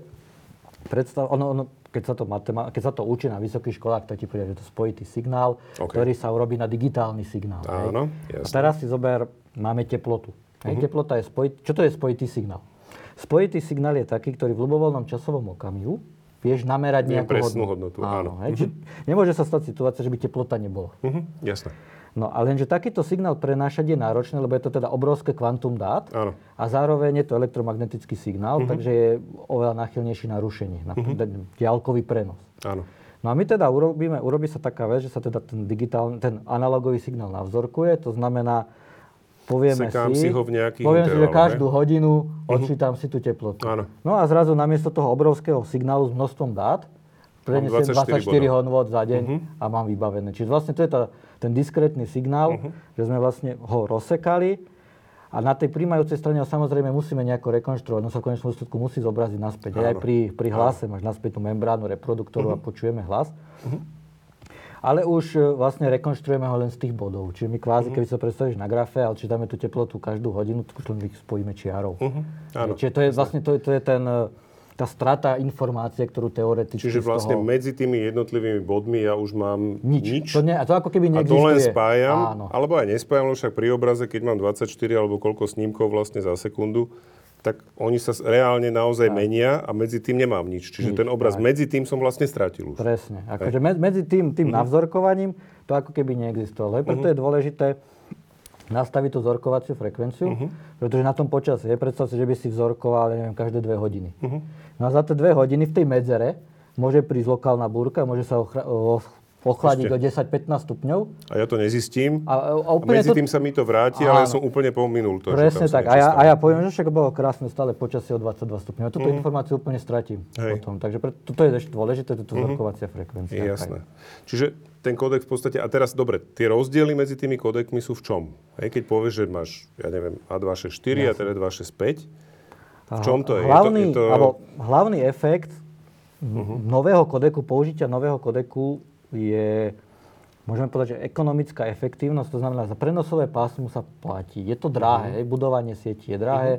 predstav, ono, ono, keď, sa to matema- keď sa to učí na vysokých školách, tak ti príde, že to spojitý signál, OK. ktorý sa urobí na digitálny signál. Áno, A teraz si zober, máme teplotu. Hej, Mhm. Teplota je spojit, čo to je spojitý signál? Spojitý signál je taký, ktorý v ľubovoľnom časovom okamihu vieš namerať nejakú presnú hodnotu. áno. Hej, čiže nemôže sa stať situácia, že by teplota nebola. Mhm, jasné. No a lenže takýto signál prenášať je náročné, lebo je to teda obrovské kvantum dát Áno. a zároveň je to elektromagnetický signál, takže je oveľa náchylnejší na rušenie, na ten diaľkový prenos. Áno. No a my teda urobíme, urobí sa taká vec, že sa teda ten digitálny, ten analogový signál navzorkuje, to znamená, povieme Sekám si, si ho v povieme si, že každú hodinu odčítam si tú teplotu. Áno. No a zrazu namiesto toho obrovského signálu s množstvom dát, prenesiem 24 24, hodnôt za deň a mám vybavené. Čiže vlastne to je tá, ten diskrétny signál, že sme vlastne ho rozsekali a na tej príjmajúcej strane ho samozrejme musíme nejako rekonštruovať. No sa v konečnom úsledku musí zobraziť naspäť. Aj, aj Áno. pri, pri hlase máš naspäť tú membránu reproduktoru a počujeme hlas. Ale už e, vlastne rekonštruujeme ho len z tých bodov. Čiže my kvázi, keby sa predstavíš na grafe a odčítame tú teplotu každú hodinu, tak už len spojíme čiarou. Áno. Čiže to je vlastne to, je- to je ten, e, tá strata informácie, ktorú teoreticky Čiže vlastne toho... medzi tými jednotlivými bodmi ja už mám Nič. nič. To, ne, a to ako keby a to neexistuje. len spájam, Áno. alebo aj nespájam, lebo však pri obraze, keď mám 24 alebo koľko snímkov vlastne za sekundu, tak oni sa reálne naozaj menia a medzi tým nemám nič. Čiže Nič, ten obraz tak. medzi tým som vlastne stratil už. Presne. Akože med- medzi tým, tým navzorkovaním to ako keby neexistovalo. Preto je dôležité nastaviť tú vzorkovaciu frekvenciu, Mhm. pretože na tom počasí, je predstav si, že by si vzorkoval, neviem, každé dve hodiny. Mhm. No a za tie dve hodiny v tej medzere môže prísť lokálna búrka, môže sa ochra- ochladiť o 10-15 stupňov. A ja to nezistím. A, a A medzi to... tým sa mi to vráti, ale ja Áno. som úplne pominul to. Presne tak. A ja, a ja poviem, že však bolo krásne stále počasie o 22 stupňov. A túto informáciu úplne stratím. Hej. Potom. Takže pre, toto je ešte dôležité, toto vzorkovacia frekvencia. Jasné. Čiže ten kódek v podstate, a teraz dobre, tie rozdiely medzi tými kódekmi sú v čom? Hej, keď povieš, že máš, ja neviem, A264 a teda 265, v čom to je? Hlavný, je to, je to... Alebo, hlavný efekt nového kodeku, použitia nového kodeku je, môžeme povedať, že ekonomická efektívnosť, to znamená, za prenosové pásmo sa platí. Je to drahé, Mhm. budovanie sieti je drahé,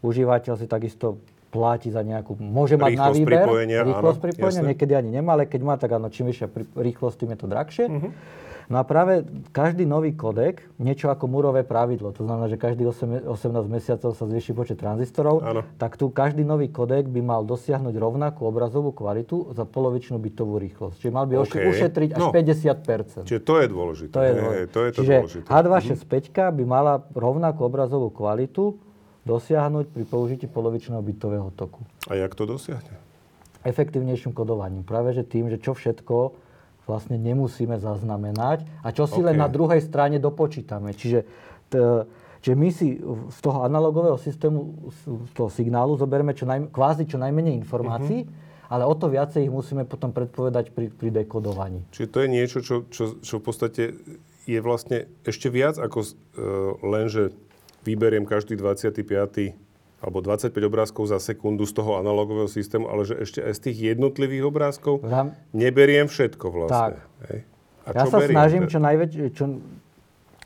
užívateľ si takisto platí za nejakú, môže mať na Rýchlosť výber, pripojenia, rýchlosť áno, pripojenia, jasné. niekedy ani nemá, ale keď má, tak áno, čím vyššia rýchlosť, tým je to drahšie. Mhm. No a práve každý nový kodek, niečo ako murové pravidlo, to znamená, že každý 8, 18 mesiacov sa zvýši počet tranzistorov, Áno. tak tu každý nový kodek by mal dosiahnuť rovnakú obrazovú kvalitu za polovičnú bitovú rýchlosť. Čiže mal by OK. okay. ušetriť až No. 50 Čiže to je dôležité. To je, dôležité. to je to Čiže dôležité. Mhm. H265 by mala rovnakú obrazovú kvalitu dosiahnuť pri použití polovičného bitového toku. A jak to dosiahne? Efektívnejším kodovaním. Práve že tým, že čo všetko vlastne nemusíme zaznamenať a čo si OK. len na druhej strane dopočítame. Čiže, t, čiže my si z toho analogového systému, z toho signálu zoberieme čo naj, kvázi čo najmenej informácií, ale o to viacej ich musíme potom predpovedať pri, pri dekodovaní. Čiže to je niečo, čo, čo, čo v podstate je vlastne ešte viac ako uh, len, že vyberiem každý 25. alebo 25 obrázkov za sekundu z toho analogového systému, ale že ešte aj z tých jednotlivých obrázkov Ram- neberiem všetko vlastne. Tak. Hej. A Ja sa beriem? snažím To- čo najväč... Čo,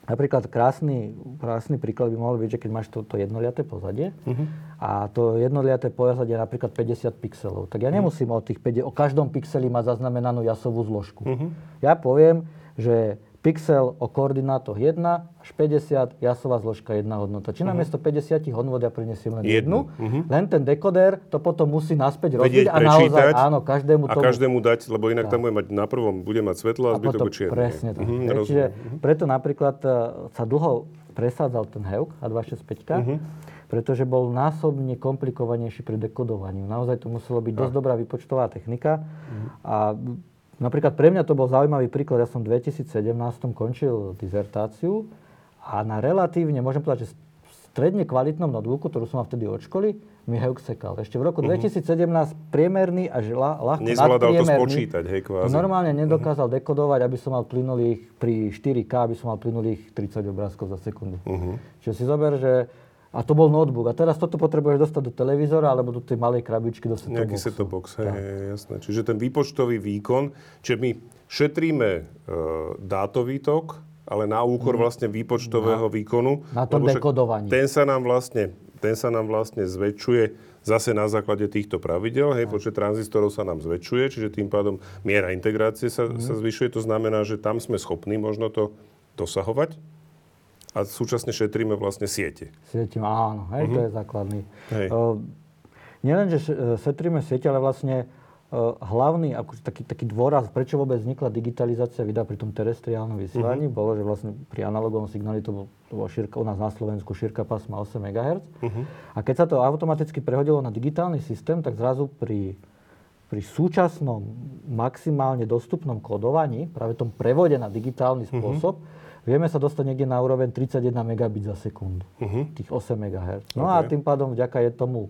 napríklad krásny, krásny príklad by mohol byť, že keď máš to, to jednoliaté pozadie Mhm. a to jednoliaté pozadie je napríklad 50 pixelov, tak ja Mhm. nemusím o, tých 5, o každom pixeli mať zaznamenanú jasovú zložku. Mhm. Ja poviem, že pixel o koordinátoch 1 až 50, jasová zložka 1 hodnota. Či namiesto 50 hodnot ja prinesiem len jednu, Mhm. Jednu. len ten dekoder to potom musí naspäť rozbiť a naozaj, áno, každému a tomu každému dať, lebo inak tam bude mať na prvom bude mať svetlo a, a zbytok čierne. presne tak. Mhm, Hej. Čiže preto napríklad e, sa dlho presádzal ten HEUK A265, Mhm. pretože bol násobne komplikovanejší pri dekodovaní. Naozaj to muselo byť dosť dobrá výpočtová technika. Mhm. A napríklad pre mňa to bol zaujímavý príklad. Ja som v 2017 končil dizertáciu a na relatívne, môžem povedať, že stredne kvalitnom notebooku, ktorú som mal vtedy od školy, mi Heuk sekal. Ešte v roku 2017 priemerný až la, ľahko Nezvládal to spočítať, hej, kvázi. Normálne nedokázal dekodovať, aby som mal plynulých pri 4K, aby som mal plynulých 30 obrázkov za sekundu. Mhm. Čiže si zober, že a to bol notebook. A teraz toto potrebuješ dostať do televízora alebo do tej malej krabičky do set Nejaký set box, hej, hej, jasné. Čiže ten výpočtový výkon, čiže my šetríme e, dátový tok, ale na úkor vlastne výpočtového výkonu. Mhm. Na tom lebo však dekodovaní. Ten sa nám vlastne, ten sa nám vlastne zväčšuje zase na základe týchto pravidel, hej, počet tranzistorov sa nám zväčšuje, čiže tým pádom miera integrácie sa, Mhm. sa zvyšuje, to znamená, že tam sme schopní možno to dosahovať a súčasne šetríme vlastne siete. Sietím, áno, hej, to je základný. Hej. Uh, nielen, že e, setríme siete, ale vlastne uh, hlavný ako, taký, taký dôraz, prečo vôbec vznikla digitalizácia videa pri tom terestriálnom vysielaní, bolo, že vlastne pri analogovom signáli to, bol, to bolo šírka, u nás na Slovensku šírka pásma 8 MHz. A keď sa to automaticky prehodilo na digitálny systém, tak zrazu pri pri súčasnom maximálne dostupnom kodovaní, práve tom prevode na digitálny spôsob, vieme sa dostať niekde na úroveň 31 megabit za sekundu. Tých 8 MHz. No a OK. tým pádom vďaka je tomu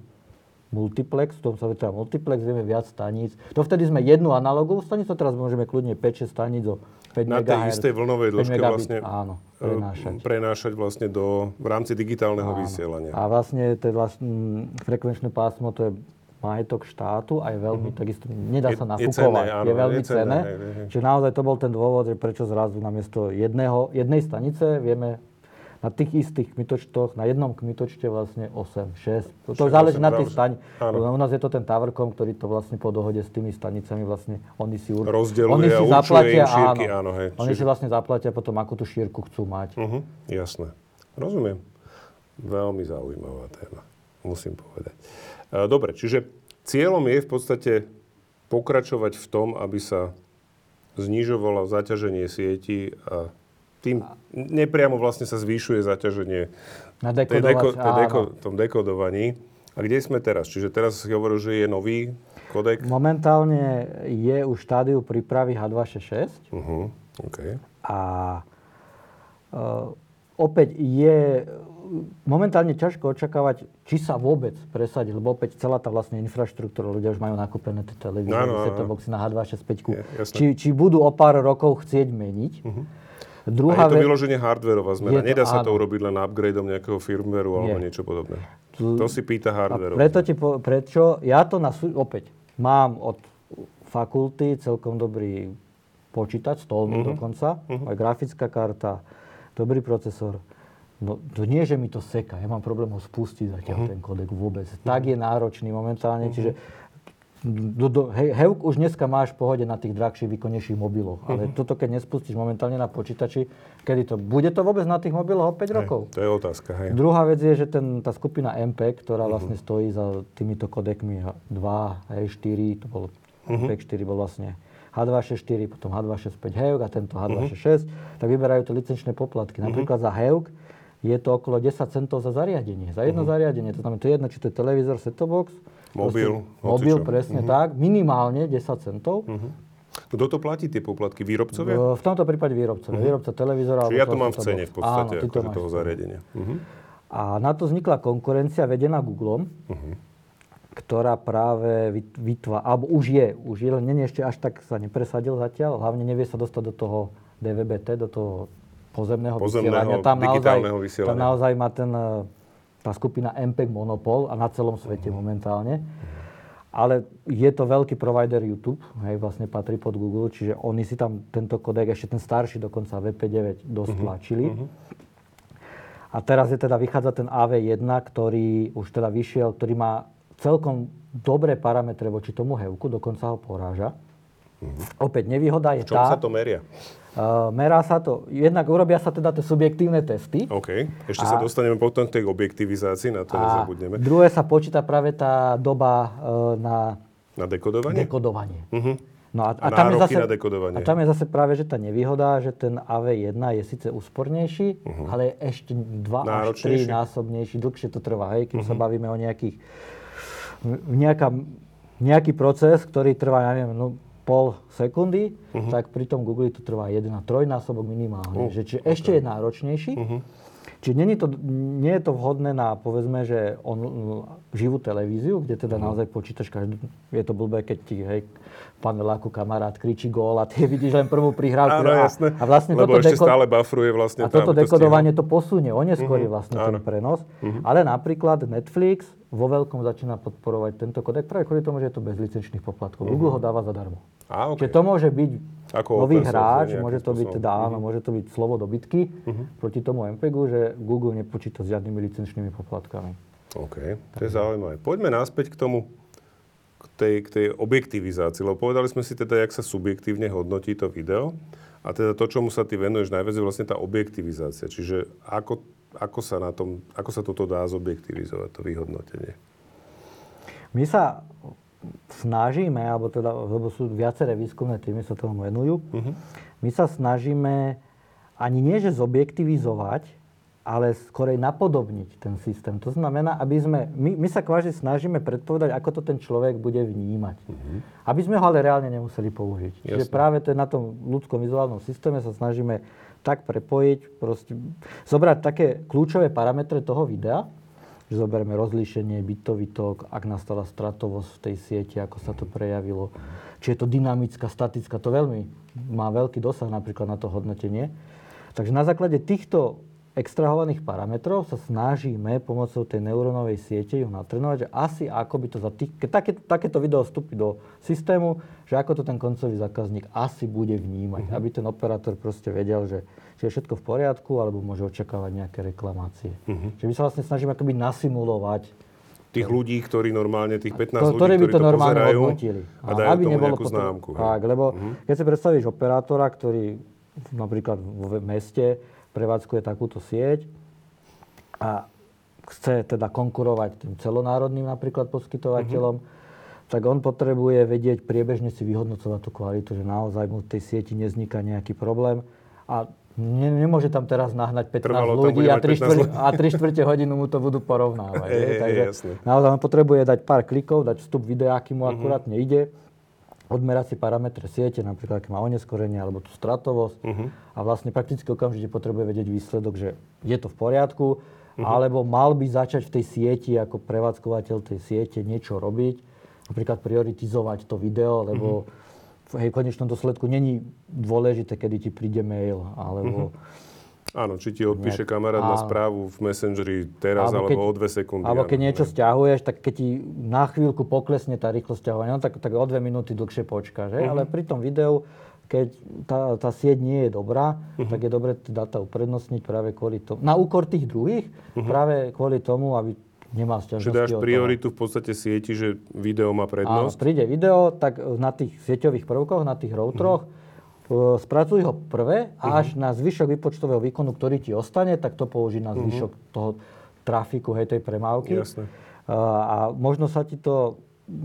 multiplex, v tom sa teda multiplex, vieme viac staníc. To vtedy sme jednu analogovú stanicu, teraz môžeme kľudne 5-6 staníc o 5 Na tej MHz. istej vlnovej 5 dĺžke vlastne Áno, e, prenášať. prenášať vlastne do, v rámci digitálneho Áno. vysielania. A vlastne to je vlastne mm, frekvenčné pásmo, to je majetok štátu a je veľmi, takisto nedá Je- sa je nafúkovať. áno, je veľmi je hej, hej, hej. Čiže naozaj to bol ten dôvod, že prečo zrazu namiesto jedného, jednej stanice vieme na tých istých kmitočtoch, na jednom kmitočte vlastne 8, 6. To, to Však záleží osem na tých staň. U nás je to ten Towercom, ktorý to vlastne po dohode s tými stanicami vlastne oni si ur... Oni si zaplatia, šírky, áno. áno, hej. Oni Čiže- si vlastne zaplatia potom, akú tú šírku chcú mať. Mhm, jasné. Rozumiem. Veľmi zaujímavá téma, musím povedať. E, Dobre, čiže cieľom je v podstate pokračovať v tom, aby sa znižovalo zaťaženie sieti a tým nepriamo vlastne sa zvýšuje zaťaženie Na tej dekodovať, tej deko- tom dekodovaní. A kde sme teraz? Čiže teraz si hovoril, že je nový kodek? Momentálne je už štádiu prípravy H266 Uh-huh. OK. a uh, opäť je momentálne ťažko očakávať, či sa vôbec presadí, lebo opäť celá tá vlastne infraštruktúra, ľudia už majú nakúpené tie televízory, áno, set áno. boxy na H265. Je. Či, či budú o pár rokov chcieť meniť. A Druhá je to vyloženie hardwareová zmena. To- Nedá sa to áno. urobiť len upgradeom nejakého firmwareu alebo Nie. niečo podobné. Tu- To si pýta A hardwareová. preto ti po, prečo, ja to na, opäť, mám od fakulty celkom dobrý počítač, stolný dokonca, aj grafická karta, dobrý procesor. No, to nie, že mi to seka, ja mám problém ho spustiť zatiaľ ten kodek vôbec. Tak je náročný momentálne, čiže do, do, hej, Heuk už dneska máš v pohode na tých drahších, výkonnejších mobiloch, ale toto keď nespustíš momentálne na počítači, kedy to, bude to vôbec na tých mobiloch o 5 rokov? To je otázka, hej. Druhá vec je, že ten, tá skupina MPEG, ktorá vlastne stojí za týmito kodekmi 2, hej, 4, to bol MPEG 4 bol vlastne H264, potom H265 HEUG a tento H266, tak vyberajú to licenčné poplatky. Napríklad za HEUG je to okolo 10 centov za zariadenie, za jedno zariadenie. To znamená, to je jedno, či to je televízor, set box, Mobil, proste mobil, hocičo. presne tak, minimálne 10 centov. Kto to platí, tie poplatky? Výrobcovia? V tomto prípade výrobcovia, výrobca televízora. Čiže ja to mám v cene v podstate, Áno, akože toho zariadenia. Mhm. A na to vznikla konkurencia vedená Googlom, ktorá práve vyt- vytva, alebo už je, už je, len nie ešte až tak sa nepresadil zatiaľ, hlavne nevie sa dostať do toho DVB-T, do toho pozemného, Pozemného vysielania. Tam naozaj, digitálneho tam vysielania. naozaj má ten, e, tá skupina MPEG monopol a na celom svete momentálne. Ale je to veľký provider YouTube, hej, vlastne patrí pod Google, čiže oni si tam tento kodek, ešte ten starší dokonca VP9 dosť tlačili. A teraz je teda, vychádza ten AV1, ktorý už teda vyšiel, ktorý má celkom dobré parametre voči tomu Heuku, dokonca ho poráža. Opäť nevýhoda je V čom tá, sa to meria? Uh, merá sa to, jednak urobia sa teda tie subjektívne testy. OK. Ešte sa dostaneme potom k tej objektivizácii, na to A nezabudneme. druhé sa počíta práve tá doba uh, na Na dekodovanie? dekodovanie. Mhm. No a, A nároky na dekodovanie. A tam je zase práve, že tá nevýhoda, že ten AV1 je síce úspornejší, ale je ešte 2 až 3 Mhm. Náročnejší. Mhm. násobnejší, dlhšie to trvá, hej, keď sa bavíme o nejakých, nejaká, nejaký proces, ktorý trvá, ja neviem, no, pol sekundy, Mhm. tak pri tom Google to trvá 1 trojnásobok minimálne. Uh, že, čiže ešte je náročnejší. Čiže nie je, to, nie je to vhodné na, povedzme, že on, živú televíziu, kde teda uh-huh. naozaj počítaš každý, je to blbé, keď ti, hej, paneláku kamarát kričí gól a ty vidíš len prvú prihrávku. Áno, a, jasné. A vlastne Lebo toto ešte deko- stále bufruje vlastne. a toto dekodovanie to posunie, oneskorí Mhm, vlastne áno. ten prenos. Ale napríklad Netflix vo veľkom začína podporovať tento kodek práve kvôli tomu, že je to bez licenčných poplatkov. Google ho dáva zadarmo. Mhm. okay. Čiže to môže byť Ako nový hráč, môže to byť teda, áno, Mhm. môže to byť slovo dobytky proti tomu MPEGu, že Google nepočíta s žiadnymi licenčnými poplatkami. OK, to je zaujímavé. Poďme naspäť k tomu, tej, k tej objektivizácii, lebo povedali sme si teda, jak sa subjektívne hodnotí to video a teda to, čomu sa ty venuješ najviac, je vlastne tá objektivizácia. Čiže ako, ako, sa na tom, ako sa toto dá zobjektivizovať, to vyhodnotenie? My sa snažíme, alebo teda, lebo sú viaceré výskumné týmy sa tomu venujú, my sa snažíme ani nie, že zobjektivizovať, ale skorej napodobniť ten systém. To znamená, aby sme, my, my sa kváži snažíme predpovedať, ako to ten človek bude vnímať. Aby sme ho ale reálne nemuseli použiť. Čiže Jasne. práve to je na tom ľudskom vizuálnom systéme sa snažíme tak prepojiť, proste, zobrať také kľúčové parametre toho videa, že zoberieme rozlíšenie, bitový tok, ak nastala stratovosť v tej sieti, ako sa to prejavilo, či je to dynamická, statická, to veľmi má veľký dosah napríklad na to hodnotenie. Takže na základe týchto extrahovaných parametrov sa snažíme pomocou tej neurónovej siete ju natrénovať, že asi ako by to za tých, keď také, takéto video vstúpi do systému, že ako to ten koncový zákazník asi bude vnímať, aby ten operátor proste vedel, že či je všetko v poriadku, alebo môže očakávať nejaké reklamácie. Čiže my sa vlastne snažíme akoby nasimulovať Tých ľudí, ktorí normálne, tých 15 to, ľudí, ktorí by to to normálne pozerajú hodnotili. a dajú aby tomu nejakú potom- známku. Tak, lebo keď si predstavíš operátora, ktorý napríklad v meste prevádzkuje takúto sieť a chce teda konkurovať tým celonárodným napríklad poskytovateľom, tak on potrebuje vedieť priebežne si vyhodnocovať tú kvalitu, že naozaj mu v tej sieti nevzniká nejaký problém a ne, nemôže tam teraz nahnať 15 Trvalo ľudí a mať 3, 15 štvrte, ľudí. a 3 štvrte hodinu mu to budú porovnávať. Hej, hej, Takže jasné. naozaj on potrebuje dať pár klikov, dať vstup videa, aký mu akurát nejde, odmerať si parametre siete, napríklad aké má oneskorenie alebo tú stratovosť Mhm. a vlastne prakticky okamžite potrebuje vedieť výsledok, že je to v poriadku, Mhm. alebo mal by začať v tej sieti ako prevádzkovateľ tej siete niečo robiť, napríklad prioritizovať to video, lebo Mhm. v hej, v konečnom dôsledku není dôležité, kedy ti príde mail, alebo Áno, či ti odpíše kamarát na áno. správu v Messengeri teraz alebo, o dve sekundy. Alebo áno, keď niečo hej. stiahuješ, tak keď ti na chvíľku poklesne tá rýchlosť stiahovania, no tak, tak o dve minúty dlhšie počká, že? Mhm. Ale pri tom videu, keď tá, tá sieť nie je dobrá, Mhm. tak je dobre tie dáta uprednostniť práve kvôli tomu. Na úkor tých druhých, práve kvôli tomu, aby nemal Čiže sťažnosti dáš od toho. prioritu v podstate sieti, že video má Áno, prednosť. príde video, tak na tých sieťových prvkoch, na tých routeroch, Mhm. Spracuj ho prvé a až na zvyšok výpočtového výkonu, ktorý ti ostane, tak to použiť na zvyšok toho trafiku, hej, tej premávky. Mhm. Jasné. A, možno sa ti to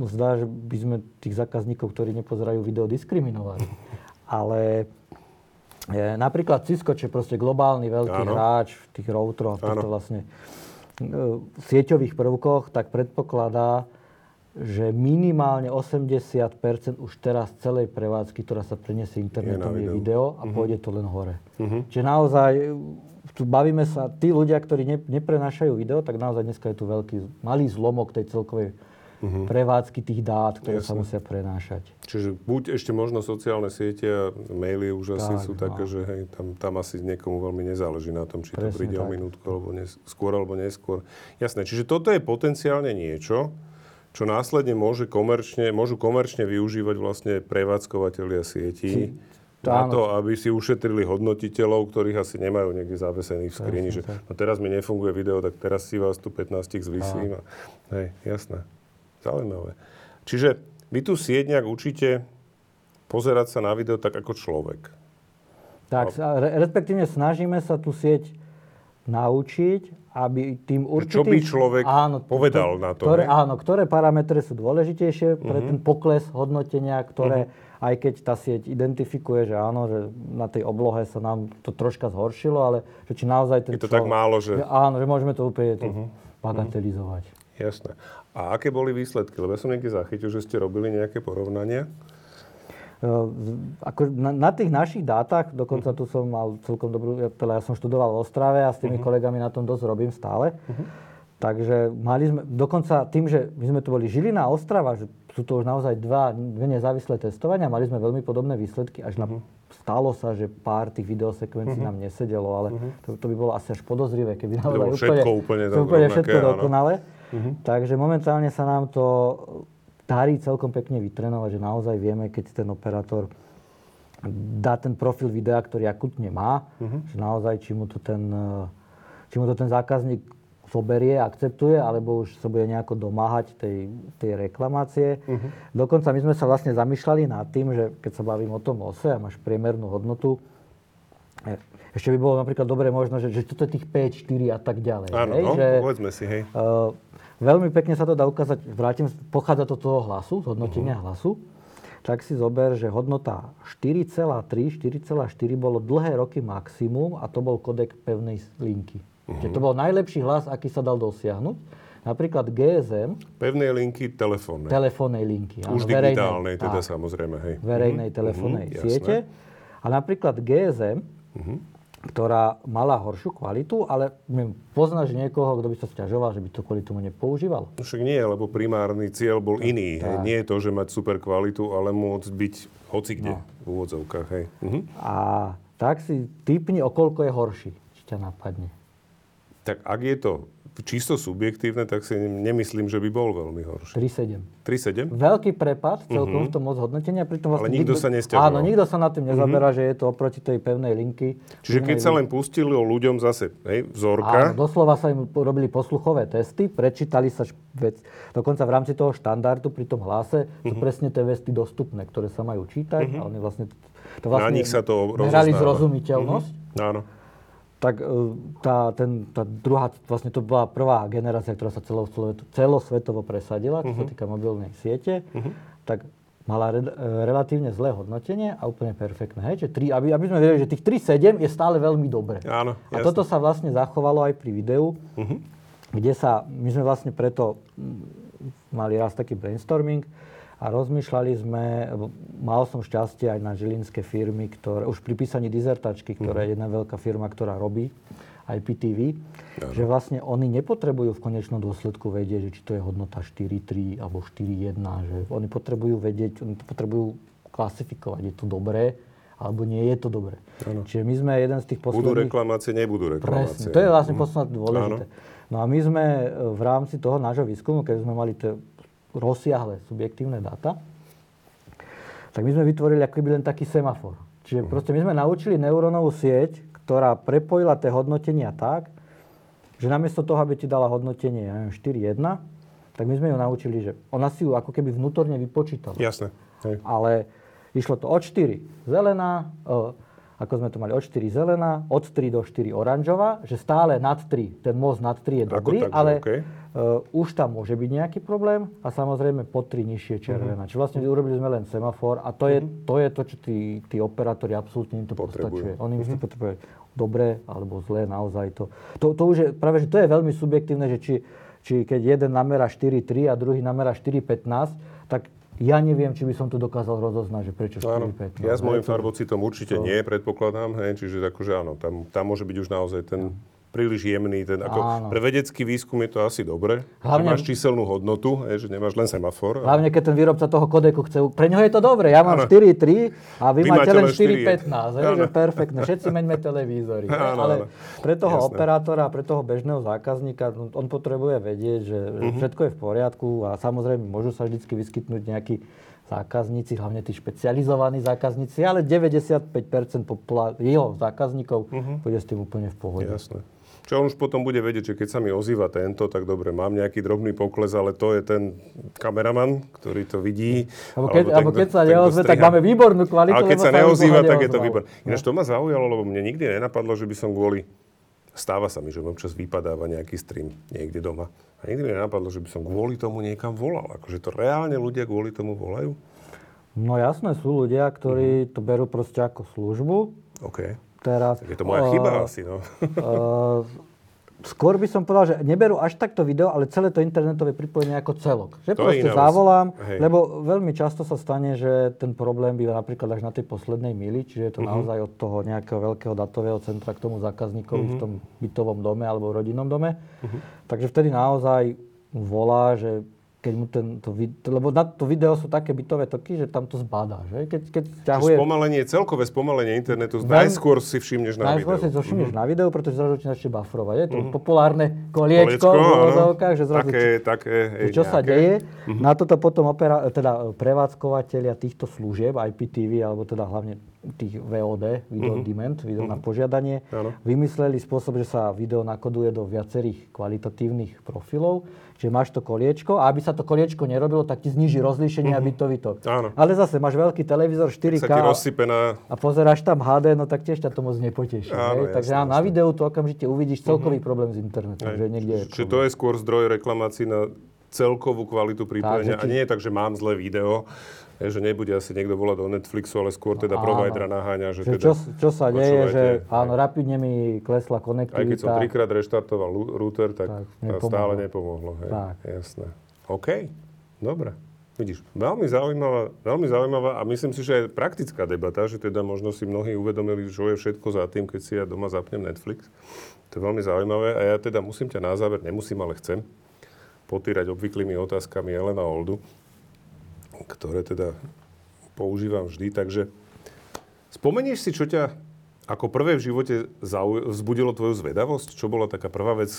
zdá, že by sme tých zákazníkov, ktorí nepozerajú video, diskriminovali. Ale e, napríklad Cisco, čo je proste globálny veľký Áno. hráč v tých routeroch, v týchto vlastne e, sieťových prvkoch, tak predpokladá, že minimálne 80% už teraz celej prevádzky, ktorá sa preniesie internetom, Je je, video a pôjde to len hore. Mhm. Čiže naozaj, tu bavíme sa, tí ľudia, ktorí ne, neprenášajú video, tak naozaj dneska je tu veľký, malý zlomok tej celkovej prevádzky tých dát, ktoré sa Jasné. musia prenášať. Čiže buď ešte možno sociálne siete a maily už asi Tak, sú no. také, že hej, tam, tam asi niekomu veľmi nezáleží na tom, či to Presne príde o tak. minútku alebo nes- skôr alebo neskôr. Jasné, čiže toto je potenciálne niečo, čo následne môže komerčne, môžu komerčne využívať vlastne prevádzkovateľia sietí To na áno. to, aby si ušetrili hodnotiteľov, ktorých asi nemajú niekde zavesených v skrini, že no teraz mi nefunguje video, tak teraz si vás tu 15 zvysím. A, hej, jasné. Zaujímavé. Čiže vy tu sieť nejak učíte pozerať sa na video tak ako človek. Tak, sa- re, respektíve snažíme sa tú sieť naučiť, aby tým čo určitým... by človek povedal na to, Ktoré, áno, ktoré parametre sú dôležitejšie pre ten pokles hodnotenia, ktoré aj keď tá sieť identifikuje, že áno, že na tej oblohe sa nám to troška zhoršilo, ale že či naozaj ten Je to tak málo, že-. Áno, že môžeme to úplne to bagatelizovať. Jasné. A aké boli výsledky? Lebo ja som niekde zachytil, že ste robili nejaké porovnania. Ako na, na tých našich dátach, dokonca tu som mal celkom dobrú, teda ja som študoval v Ostrave a s tými uh-huh. kolegami na tom dosť robím stále. Uh-huh. Takže mali sme, dokonca tým, že my sme tu boli Žilina a Ostrava, že sú to už naozaj dva, dve nezávislé testovania, mali sme veľmi podobné výsledky, až na, uh-huh. stalo sa, že pár tých videosekvencií uh-huh. nám nesedelo, ale uh-huh. to, to by bolo asi až podozrivé, keby naozaj úplne, úplne, to, úplne všetko dokonale. Uh-huh. Takže momentálne sa nám to darí celkom pekne vytrenovať, že naozaj vieme, keď ten operátor dá ten profil videa, ktorý akutne má, uh-huh. že naozaj či mu to ten, či mu to ten zákazník zoberie, akceptuje, alebo už sa bude nejako domáhať tej, tej reklamácie. Uh-huh. Dokonca my sme sa vlastne zamýšľali nad tým, že keď sa bavím o tom ose a máš priemernú hodnotu, e, ešte by bolo napríklad dobre možno, že, že toto je tých 5, 4 a tak ďalej. Áno, hej? no, že, povedzme si, hej. Uh, Veľmi pekne sa to dá ukázať, vrátim, pochádza to toho hlasu, z hodnotenia uh-huh. hlasu. Tak si zober, že hodnota 4,3, 4,4 bolo dlhé roky maximum a to bol kodek pevnej linky. Uh-huh. Čiže to bol najlepší hlas, aký sa dal dosiahnuť. Napríklad GSM. Pevnej linky telefónnej. Telefónnej linky. Už áno, digitálnej teda tak, samozrejme, hej. Verejnej uh-huh. telefónnej uh-huh, siete. Jasné. A napríklad GSM uh-huh ktorá mala horšiu kvalitu, ale poznáš niekoho, kto by sa stiažoval, že by to kvôli tomu nepoužíval? Však nie, lebo primárny cieľ bol iný. Hej. Nie je to, že mať super kvalitu, ale môcť byť hocikde no. v úvodzovkách. Hej. Mhm. A tak si typni, o koľko je horší, či ťa napadne. Tak ak je to čisto subjektívne, tak si nemyslím, že by bol veľmi horší. 3,7. 3,7? Veľký prepad celkom uh-huh. v tom. Pritom vlastne Ale nikto, nikto sa nestiažoval. Áno, nikto sa na tým nezaberá, uh-huh. že je to oproti tej pevnej linky. Čiže keď sa len pustili o ľuďom zase, hej, vzorka. Áno, doslova sa im robili posluchové testy, prečítali sa vec. Dokonca v rámci toho štandardu pri tom hlase uh-huh. sú mhm. presne tie vesty dostupné, ktoré sa majú čítať. Uh-huh. A oni vlastne, to vlastne na nich sa to rozoznáva. zrozumiteľnosť. Uh-huh. Áno tak e, tá, ten, tá druhá, vlastne to bola prvá generácia, ktorá sa celosvetovo presadila, čo uh-huh. sa mhm. týka mobilnej siete, uh-huh. tak mala re, e, relatívne zlé hodnotenie a úplne perfektné. Hej? Čiže tri, aby, aby sme vedeli, že tých 3,7 je stále veľmi dobré. Áno, a toto sa vlastne zachovalo aj pri videu, uh-huh. kde sa, my sme vlastne preto mali raz taký brainstorming, a rozmýšľali sme, mal som šťastie aj na žilinské firmy, ktoré, už pri písaní dizertačky, ktorá je mhm. jedna veľká firma, ktorá robí IPTV, ja. že vlastne oni nepotrebujú v konečnom dôsledku vedieť, že či to je hodnota 4.3 alebo 4.1, že oni potrebujú vedieť, oni to potrebujú klasifikovať, je to dobré, alebo nie je to dobré. Ano. Čiže my sme jeden z tých posledných... Budú reklamácie, nebudú reklamácie. Presne, to je vlastne mm. posledné dôležité. Ano. No a my sme e, v rámci toho nášho výskumu, keď sme mali tie rozsiahle subjektívne dáta, tak my sme vytvorili akoby len taký semafor. Čiže uh-huh. proste my sme naučili neurónovú sieť, ktorá prepojila tie hodnotenia tak, že namiesto toho, aby ti dala hodnotenie, ja neviem, 4-1, tak my sme ju naučili, že ona si ju ako keby vnútorne vypočítala. Jasné. Hej. Ale išlo to od 4 zelená, ako sme to mali, od 4 zelená, od 3 do 4 oranžová, že stále nad 3, ten most nad 3 je dobrý, tak, ale okay. Uh, už tam môže byť nejaký problém a samozrejme pod 3 nižšie červená. Uh-huh. Čiže vlastne urobili sme len semafor a to, uh-huh. je, mhm. to je to, čo tí, tí operátori absolútne im to postačuje. Oni uh-huh. si mhm. potrebujú dobre alebo zlé, naozaj to. To, to už je, práve, že to je veľmi subjektívne, že či, či keď jeden namerá 4,3 a druhý namerá 4,15, tak ja neviem, či by som to dokázal rozoznať, že prečo 4,5. Ja s môjim farbocitom určite to... nie, predpokladám, hej, čiže akože áno, tam, tam môže byť už naozaj ten príliš jemný. Ten, ako, pre vedecký výskum je to asi dobre, Hlavne, máš číselnú hodnotu, hej, že nemáš len semafor. Hlavne, keď ten výrobca toho kodeku chce... Pre neho je to dobre, ja mám 4,3 a vy, vy máte len 4,15. Že perfektne, všetci meňme televízory. Áno, ale pre toho Jasné. operátora, pre toho bežného zákazníka, no, on potrebuje vedieť, že uh-huh. všetko je v poriadku a samozrejme môžu sa vždy vyskytnúť nejakí zákazníci, hlavne tí špecializovaní zákazníci, ale 95% popula- jeho zákazníkov uh-huh. bude s tým úplne v pohode. Jasné. Čo on už potom bude vedieť, že keď sa mi ozýva tento, tak dobre, mám nejaký drobný pokles, ale to je ten kameraman, ktorý to vidí. Alebo keď, alebo keď sa neozve, tak máme výbornú kvalitu. Ale keď sa neozýva, tak je to výborné. Ináč to ma zaujalo, lebo mne nikdy nenapadlo, že by som kvôli... Stáva sa mi, že občas vypadáva nejaký stream niekde doma. A nikdy mi nenapadlo, že by som kvôli tomu niekam volal. Akože to reálne ľudia kvôli tomu volajú? No jasné, sú ľudia, ktorí mm-hmm. to berú proste ako službu. Okay teraz. Tak je to moja uh, chyba asi, no. uh, skôr by som povedal, že neberú až takto video, ale celé to internetové pripojenie ako celok. Že To proste zavolám, Hej. lebo veľmi často sa stane, že ten problém býva napríklad až na tej poslednej mili, čiže je to Mhm. naozaj od toho nejakého veľkého datového centra k tomu zákazníkovi Mhm. v tom bytovom dome alebo v rodinnom dome. Takže vtedy naozaj volá, že keď mu ten, to, lebo na to video sú také bytové toky, že tam to zbadá, že? Keď, keď ťahuje... Spomalenie, celkové spomalenie internetu Veľmi- najskôr si všimneš na Najskôr si videu. to všimneš na videu, pretože zrazu ti začne bafrovať. Je to populárne koliečko, Koliečko, v že zrazu Také, také, hej, čo sa nejaké. deje. Na toto potom opera, teda prevádzkovateľia týchto služieb, IPTV, alebo teda hlavne tých VOD, Video on Demand, video na požiadanie, Áno. vymysleli spôsob, že sa video nakoduje do viacerých kvalitatívnych profilov. Čiže máš to koliečko a aby sa to koliečko nerobilo, tak ti zniží rozlíšenie a bytový to. Áno. Ale zase máš veľký televízor 4K Sa ti rozsype na... a pozeráš tam HD, no tak tiež ťa to moc nepoteší. Áno, hej? Takže jasné, na, videu to okamžite uvidíš celkový problém s internetom. Že niekde je Čiže to je skôr zdroj reklamácií na celkovú kvalitu pripojenia. že A ti- nie je tak, že mám zlé video, že nebude asi niekto volať do Netflixu, ale skôr teda providera naháňa, že Že teda čo, čo sa deje, že áno, rapidne mi klesla Aj konektivita. keď som trikrát reštartoval router, tak, Tak, tak nepomohlo. stále nepomohlo. Hej. Tak. Jasné. OK, dobre. Vidíš, veľmi zaujímavá, veľmi zaujímavá a myslím si, že aj praktická debata, že teda možno si mnohí uvedomili, čo je všetko za tým, keď si ja doma zapnem Netflix. To je veľmi zaujímavé a ja teda musím ťa na záver, nemusím, ale chcem, potýrať obvyklými otázkami Elena Oldu, ktoré teda používam vždy. Takže spomenieš si, čo ťa ako prvé v živote zau- vzbudilo tvoju zvedavosť? Čo bola taká prvá vec,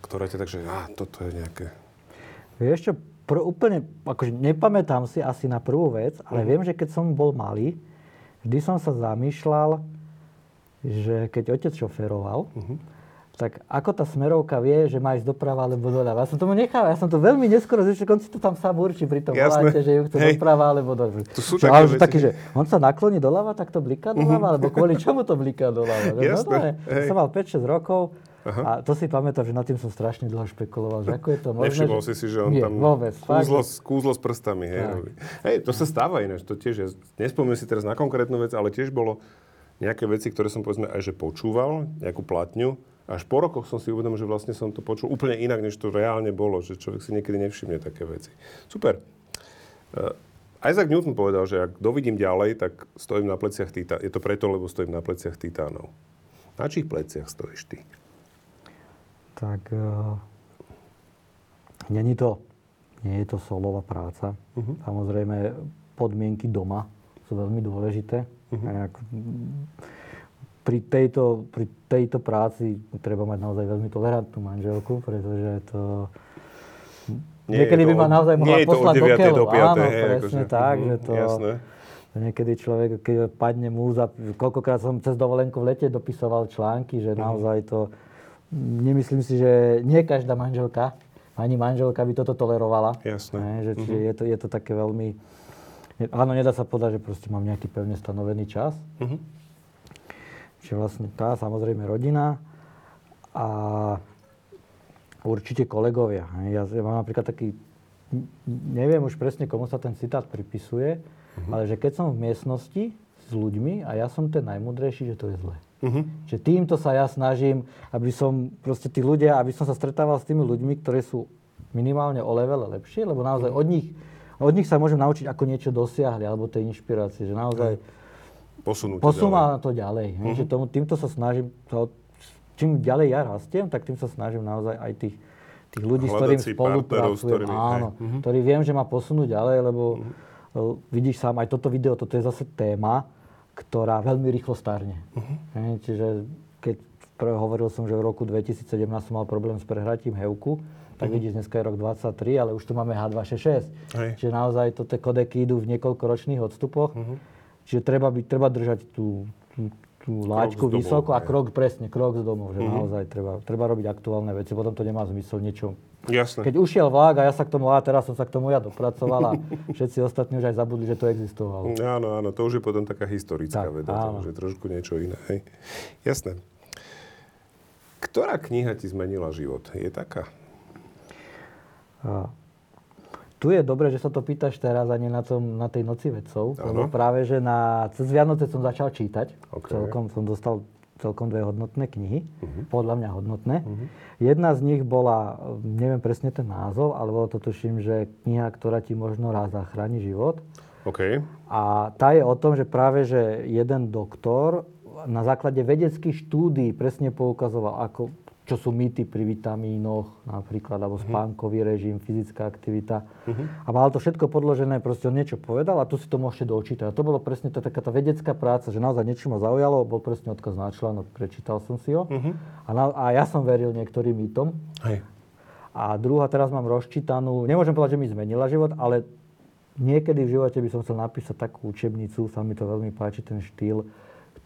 ktorá ťa takže, á, toto je nejaké... Vieš čo, pr- úplne, akože nepamätám si asi na prvú vec, ale Mhm. viem, že keď som bol malý, vždy som sa zamýšľal, že keď otec šoferoval, Mhm. Tak ako tá smerovka vie, že má ísť doprava alebo doľava. Ja som tomu nechal, ja som to veľmi neskoro zistil, on si to tam sám určí pri tom Jasné. voláte, že ju chce Hej. doprava alebo doľava. To sú Že- také veci. Mhm. taký, že on sa nakloní doľava, tak to bliká doľava, alebo kvôli čomu to bliká doľava. Jasné, hej. Som mal 5-6 rokov a to si pamätám, že nad tým som strašne dlho špekuloval, že ako je to možné. Nevšimol si si, že on Nie, tam vôbec, kúzlo, kúzlo s prstami. Hej, robí. hej, to sa stáva ináč. To tiež, ja nespomínam si teraz na konkrétnu vec, ale tiež bolo nejaké veci, ktoré som povedzme aj že počúval, nejakú platňu. Až po rokoch som si uvedomil, že vlastne som to počul úplne inak, než to reálne bolo. Že človek si niekedy nevšimne také veci. Super. Uh, Isaac Newton povedal, že ak dovidím ďalej, tak stojím na pleciach titánov. Je to preto, lebo stojím na pleciach titánov. Na čích pleciach stojíš ty? Tak uh, není to, nie je to solová práca. Mhm. Samozrejme, podmienky doma sú veľmi dôležité. Mhm. A ak- pri, tejto, pri tejto práci treba mať naozaj veľmi tolerantnú manželku, pretože to... Nie niekedy to by ma naozaj mohla poslať do 9. keľu. do 5., Áno, hej, presne akože, tak, mhm, že to... jasné. Niekedy človek, keď padne múza, koľkokrát som cez dovolenku v lete dopisoval články, že naozaj to... Nemyslím si, že nie každá manželka, ani manželka by toto tolerovala. Jasné. Ne, že, čiže je, to, je to také veľmi... Áno, nedá sa povedať, že proste mám nejaký pevne stanovený čas. Mhm. Čiže vlastne tá, samozrejme rodina a určite kolegovia. Ja, ja mám napríklad taký, neviem už presne, komu sa ten citát pripisuje, ale že keď som v miestnosti s ľuďmi a ja som ten najmudrejší, že to je zlé. Mhm. Že týmto sa ja snažím, aby som proste tí ľudia, aby som sa stretával s tými ľuďmi, ktorí sú minimálne o level lepšie, lebo naozaj od nich, od nich sa môžem naučiť, ako niečo dosiahli, alebo tej inšpirácie, že naozaj Posunúť posúva to ďalej. Uh-huh. Že tomu, týmto sa snažím, to, čím ďalej ja rastiem, tak tým sa snažím naozaj aj tých, tých ľudí, s Hľadať ktorým s spolupracujem, ktorými- hej. áno, uh-huh. ktorí viem, že ma posunú ďalej, lebo uh, vidíš sám, aj toto video, toto je zase téma, ktorá veľmi rýchlo starne. Uh-huh. Hej, čiže keď prvé hovoril som, že v roku 2017 som mal problém s prehratím hevku, tak vidíš, dneska je rok 23, ale už tu máme H266. Hej. Čiže naozaj toto kodeky idú v niekoľkoročných odstupoch. Čiže treba, byť, treba držať tú, tú, tú láčku domov, vysoko a krok, presne, krok z domov. Že naozaj treba, treba robiť aktuálne veci, potom to nemá zmysel niečo. Jasné. Keď ušiel vlák a ja sa k tomu, a teraz som sa k tomu ja dopracoval a všetci ostatní už aj zabudli, že to existovalo. Áno, áno, to už je potom taká historická Tak, veda, to áno. už je trošku niečo iné. Hej. Jasné. Ktorá kniha ti zmenila život? Je taká? A tu je dobré, že sa to pýtaš teraz a nie na, tom, na tej noci vedcov, lebo práve, že na, cez Vianoce som začal čítať. OK. Celkom som dostal celkom dve hodnotné knihy, podľa mňa hodnotné. Jedna z nich bola, neviem presne ten názov, ale bolo to tuším, že kniha, ktorá ti možno raz zachráni život. OK. A tá je o tom, že práve, že jeden doktor na základe vedeckých štúdí presne poukazoval, ako, čo sú mýty pri vitamínoch napríklad, alebo spánkový režim, fyzická aktivita. A mal to všetko podložené, proste on niečo povedal a tu si to môžete dočítať. A to bolo presne tá, taká tá vedecká práca, že naozaj niečo ma zaujalo, bol presne odkaz na článok, prečítal som si ho. A, na, a ja som veril niektorým mýtom. Hej. A druhá teraz mám rozčítanú, nemôžem povedať, že mi zmenila život, ale niekedy v živote by som chcel napísať takú učebnicu, sa mi to veľmi páči, ten štýl,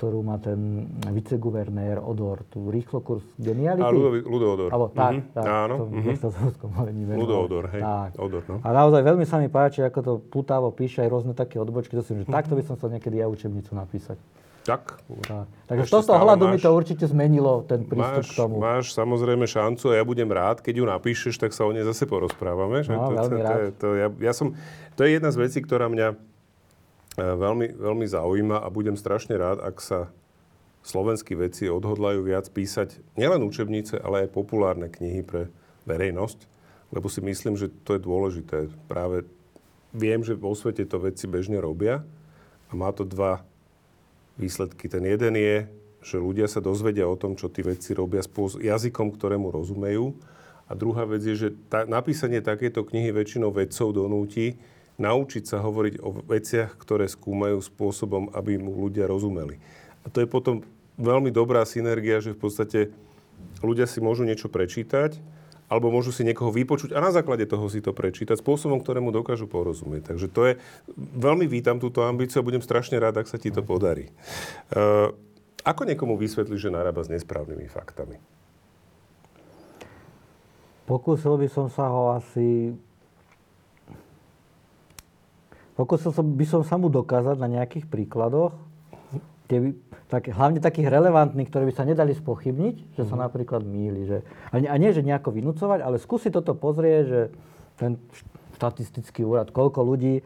ktorú má ten viceguvernér Odor, tú rýchlo kurz geniality. A Ludo, Ludo Odor. Alebo tak, Mhm. tak, Áno. to mhm. skomolení meno. Ludo Odor, hej. Tak. Odor, no. A naozaj veľmi sa mi páči, ako to putavo píše, aj rôzne také odbočky, to si že takto by som chcel niekedy ja učebnicu napísať. Tak. Tak. Takže z tohto hľadu mi máš- to určite zmenilo ten prístup Máš, k tomu. máš samozrejme šancu a ja budem rád, keď ju napíšeš, tak sa o nej zase porozprávame. Že? No, to, veľmi to, to, rád. je, to, ja, ja som, to je jedna z vecí, ktorá mňa veľmi, veľmi zaujíma a budem strašne rád, ak sa slovenskí vedci odhodlajú viac písať nielen učebnice, ale aj populárne knihy pre verejnosť, lebo si myslím, že to je dôležité. Práve viem, že vo svete to vedci bežne robia a má to dva výsledky. Ten jeden je, že ľudia sa dozvedia o tom, čo tí vedci robia spôsob, jazykom, ktorému rozumejú. A druhá vec je, že tá, napísanie takéto knihy väčšinou vedcov donúti naučiť sa hovoriť o veciach, ktoré skúmajú spôsobom, aby mu ľudia rozumeli. A to je potom veľmi dobrá synergia, že v podstate ľudia si môžu niečo prečítať, alebo môžu si niekoho vypočuť a na základe toho si to prečítať spôsobom, ktorému dokážu porozumieť. Takže to je, veľmi vítam túto ambíciu a budem strašne rád, ak sa ti to podarí. Uh, ako niekomu vysvetliť, že narába s nesprávnymi faktami? Pokúsil by som sa ho asi... Pokúsil som, by som sa mu dokázať na nejakých príkladoch, by, tak, hlavne takých relevantných, ktoré by sa nedali spochybniť, že sa napríklad mýli. Že, a, nie, a nie, že nejako vynúcovať, ale skúsiť toto pozrieť, že ten štatistický úrad, koľko ľudí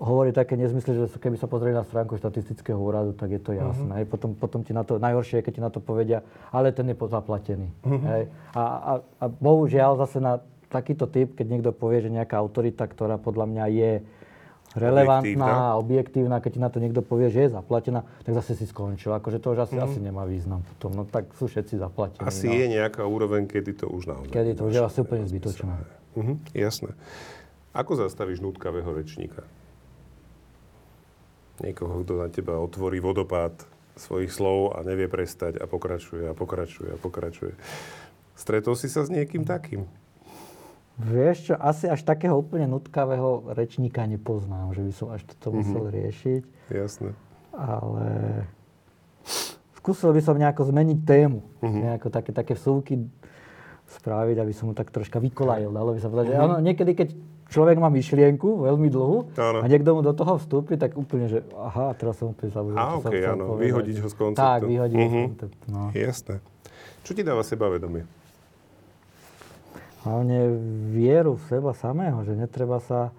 hovorí také nezmysly, že keby sa pozreli na stránku štatistického úradu, tak je to jasné. Hej. Potom, potom ti na to, najhoršie je, keď ti na to povedia, ale ten je zaplatený. Hej. A, a, a bohužiaľ zase na takýto typ, keď niekto povie, že nejaká autorita, ktorá podľa mňa je relevantná a objektívna, keď ti na to niekto povie, že je zaplatená, tak zase si skončil. Akože to už asi, asi nemá význam potom. No tak sú všetci zaplatení. Asi no. je nejaká úroveň, kedy to už naozaj... Kedy to už je asi úplne zbytočné. Mhm, jasné. Ako zastavíš nutkavého rečníka? Niekoho, kto na teba otvorí vodopád svojich slov a nevie prestať a pokračuje a pokračuje a pokračuje. Stretol si sa s niekým takým? Vieš čo, asi až takého úplne nutkavého rečníka nepoznám, že by som až toto musel riešiť. Jasné. Ale skúsil by som nejako zmeniť tému. Nejako také, také vsúky spraviť, aby som mu tak troška vykolajil. Dalo by sa povedať, že áno, niekedy, keď človek má myšlienku veľmi dlhú Áno. a niekto mu do toho vstúpi, tak úplne, že aha, teraz som úplne zabudol, som okej, chcel áno, povedať. vyhodiť ho z konceptu. Tak, vyhodiť ho z Mhm. konceptu, no. Jasné. Čo ti dáva sebavedomie? Hlavne vieru v seba samého, že netreba sa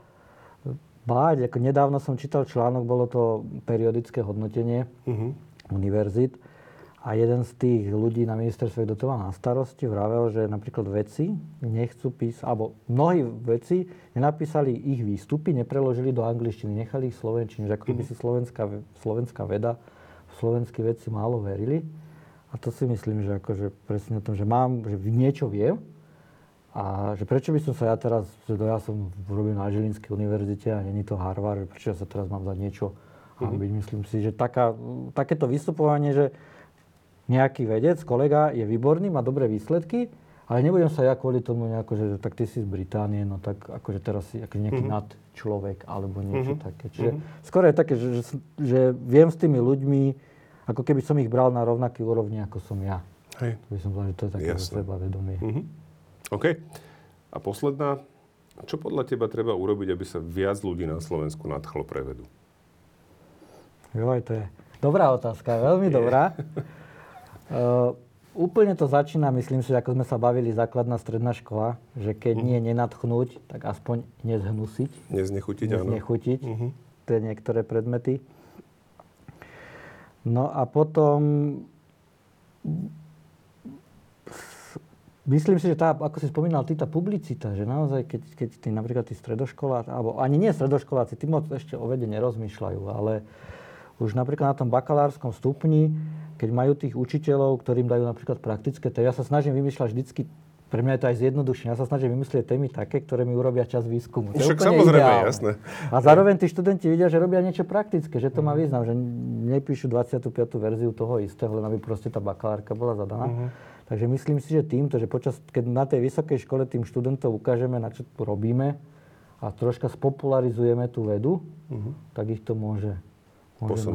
báť. Ako nedávno som čítal článok, bolo to periodické hodnotenie Mhm. univerzit a jeden z tých ľudí na ministerstve, kto to má na starosti, vravel, že napríklad vedci nechcú písať, alebo mnohí vedci nenapísali ich výstupy, nepreložili do angličtiny, nechali ich v slovenčine, že ako keby si slovenská, ve- slovenská veda, slovenskí vedci málo verili. A to si myslím, že akože presne o tom, že mám, že niečo viem, a že prečo by som sa ja teraz, že ja som robil na Žilinskej univerzite a není to Harvard, prečo ja sa teraz mám za niečo hambiť. Myslím si, že taká, takéto vystupovanie, že nejaký vedec, kolega je výborný, má dobré výsledky, ale nebudem sa ja kvôli tomu nejako, že tak ty si z Británie, no tak akože teraz si ako nejaký nad človek alebo niečo také. Čiže skoro je také, že, že, že viem s tými ľuďmi, ako keby som ich bral na rovnaký úrovni, ako som ja. Hej. To by som povedal, že to je také sebavedomie. Mhm. OK. A posledná. Čo podľa teba treba urobiť, aby sa viac ľudí na Slovensku nadchlo pre vedu? Joj, to je dobrá otázka, veľmi dobrá. Uh, úplne to začína, myslím si, ako sme sa bavili, základná stredná škola, že keď nie nenadchnúť, tak aspoň nezhnusiť, Neznechutiť, áno. znechutiť Mhm. tie niektoré predmety. No a potom Myslím si, že tá, ako si spomínal, ty, tá publicita, že naozaj, keď, keď tí, napríklad tí stredoškoláci, alebo ani nie stredoškoláci, tí moc ešte o vede nerozmýšľajú, ale už napríklad na tom bakalárskom stupni, keď majú tých učiteľov, ktorým dajú napríklad praktické témy, ja sa snažím vymýšľať vždycky pre mňa je to aj zjednodušenie. Ja sa snažím vymyslieť témy také, ktoré mi urobia čas výskumu. To Však samozrejme, ideálne. jasné. A zároveň tí študenti vidia, že robia niečo praktické, že to má mhm. význam, že nepíšu 25. verziu toho istého, len aby proste tá bakalárka bola zadaná. Uh-huh. Takže myslím si, že týmto, že počas, keď na tej vysokej škole tým študentov ukážeme, na čo tu robíme a troška spopularizujeme tú vedu, uh-huh. tak ich to môže, môže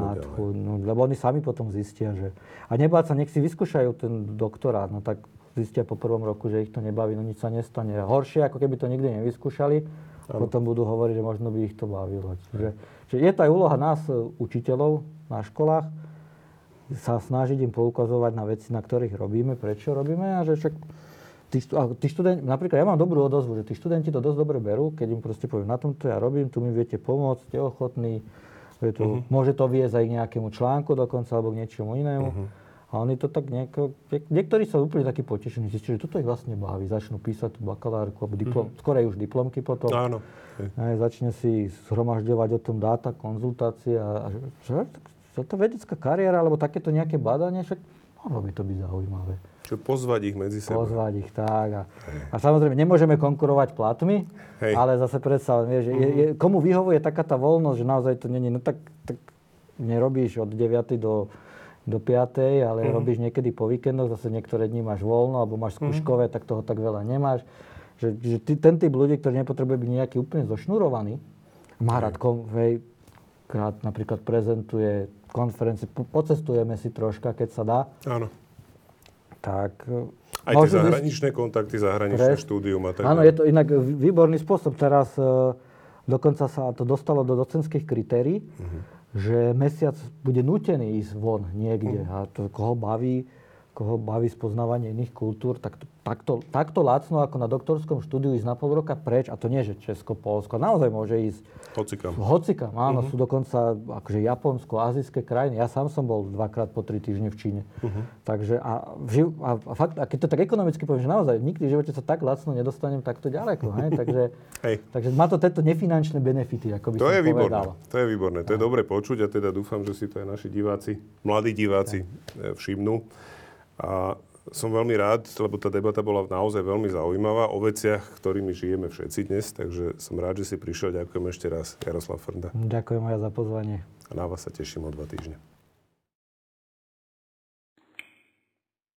no, lebo oni sami potom zistia, že... A nebáť sa, nech si vyskúšajú ten doktorát, no tak zistia po prvom roku, že ich to nebaví, no nič sa nestane. Horšie, ako keby to nikdy nevyskúšali, ano. potom budú hovoriť, že možno by ich to bavilo. Čiže, čiže je to aj úloha nás, e, učiteľov na školách, sa snažiť im poukazovať na veci, na ktorých robíme, prečo robíme a že však tí, tí študenti, napríklad ja mám dobrú odozvu, že tí študenti to dosť dobre berú, keď im proste poviem, na tomto ja robím, tu mi viete pomôcť, ste ochotní, je to, uh-huh. môže to viesť aj k nejakému článku dokonca alebo k niečomu inému. Uh-huh. A oni to tak nejako... Niektorí sú úplne takí potešení, zistili, že toto ich vlastne baví. Začnú písať tú bakalárku, alebo diplom, mm-hmm. skôr aj už diplomky potom. Áno. Aj, začne si zhromažďovať o tom dáta, konzultácie a, a že, že to vedecká kariéra, alebo takéto nejaké badanie, však mohlo by to byť zaujímavé. Čo pozvať ich medzi sebou. Pozvať ich, tak. A, a samozrejme, nemôžeme konkurovať platmi, Hej. ale zase predsa, vieš, mm-hmm. je, je, komu vyhovuje taká tá voľnosť, že naozaj to není, no tak, tak nerobíš od 9. do do 5, ale uh-huh. robíš niekedy po víkendoch, zase niektoré dni máš voľno, alebo máš mhm. skúškové, uh-huh. tak toho tak veľa nemáš. Že, že ty, ten typ ľudí, ktorý nepotrebuje byť nejaký úplne zošnurovaný, má rád, kom, hej, krát napríklad prezentuje konferencie, po, pocestujeme si troška, keď sa dá. Áno. Tak aj tie zahraničné byť... kontakty, zahraničné pre... štúdium a tak. Áno, je to inak výborný spôsob. Teraz uh, dokonca sa to dostalo do docentských kritérií. Uh-huh že mesiac bude nutený ísť von niekde mm. a to, koho baví, koho baví spoznávanie iných kultúr, tak to, takto, takto lacno ako na doktorskom štúdiu ísť na pol roka preč, a to nie, že Česko, Polsko, naozaj môže ísť hocikam. Hocikam, áno, uh-huh. sú dokonca akože Japonsko, azijské krajiny. Ja sám som bol dvakrát po tri týždne v Číne. Uh-huh. Takže a, a, a, fakt, a keď to tak ekonomicky poviem, že naozaj nikdy v živote sa tak lacno nedostanem takto ďaleko. Hej? Takže, hej. takže má to tieto nefinančné benefity, ako by to som je výborné. To je výborné, to je dobre počuť a teda dúfam, že si to aj naši diváci, mladí diváci. E, všimnú. A som veľmi rád, lebo tá debata bola naozaj veľmi zaujímavá o veciach, ktorými žijeme všetci dnes, takže som rád, že si prišiel. Ďakujem ešte raz, Jaroslav Frnda. Ďakujem aj za pozvanie. A na vás sa teším o dva týždne.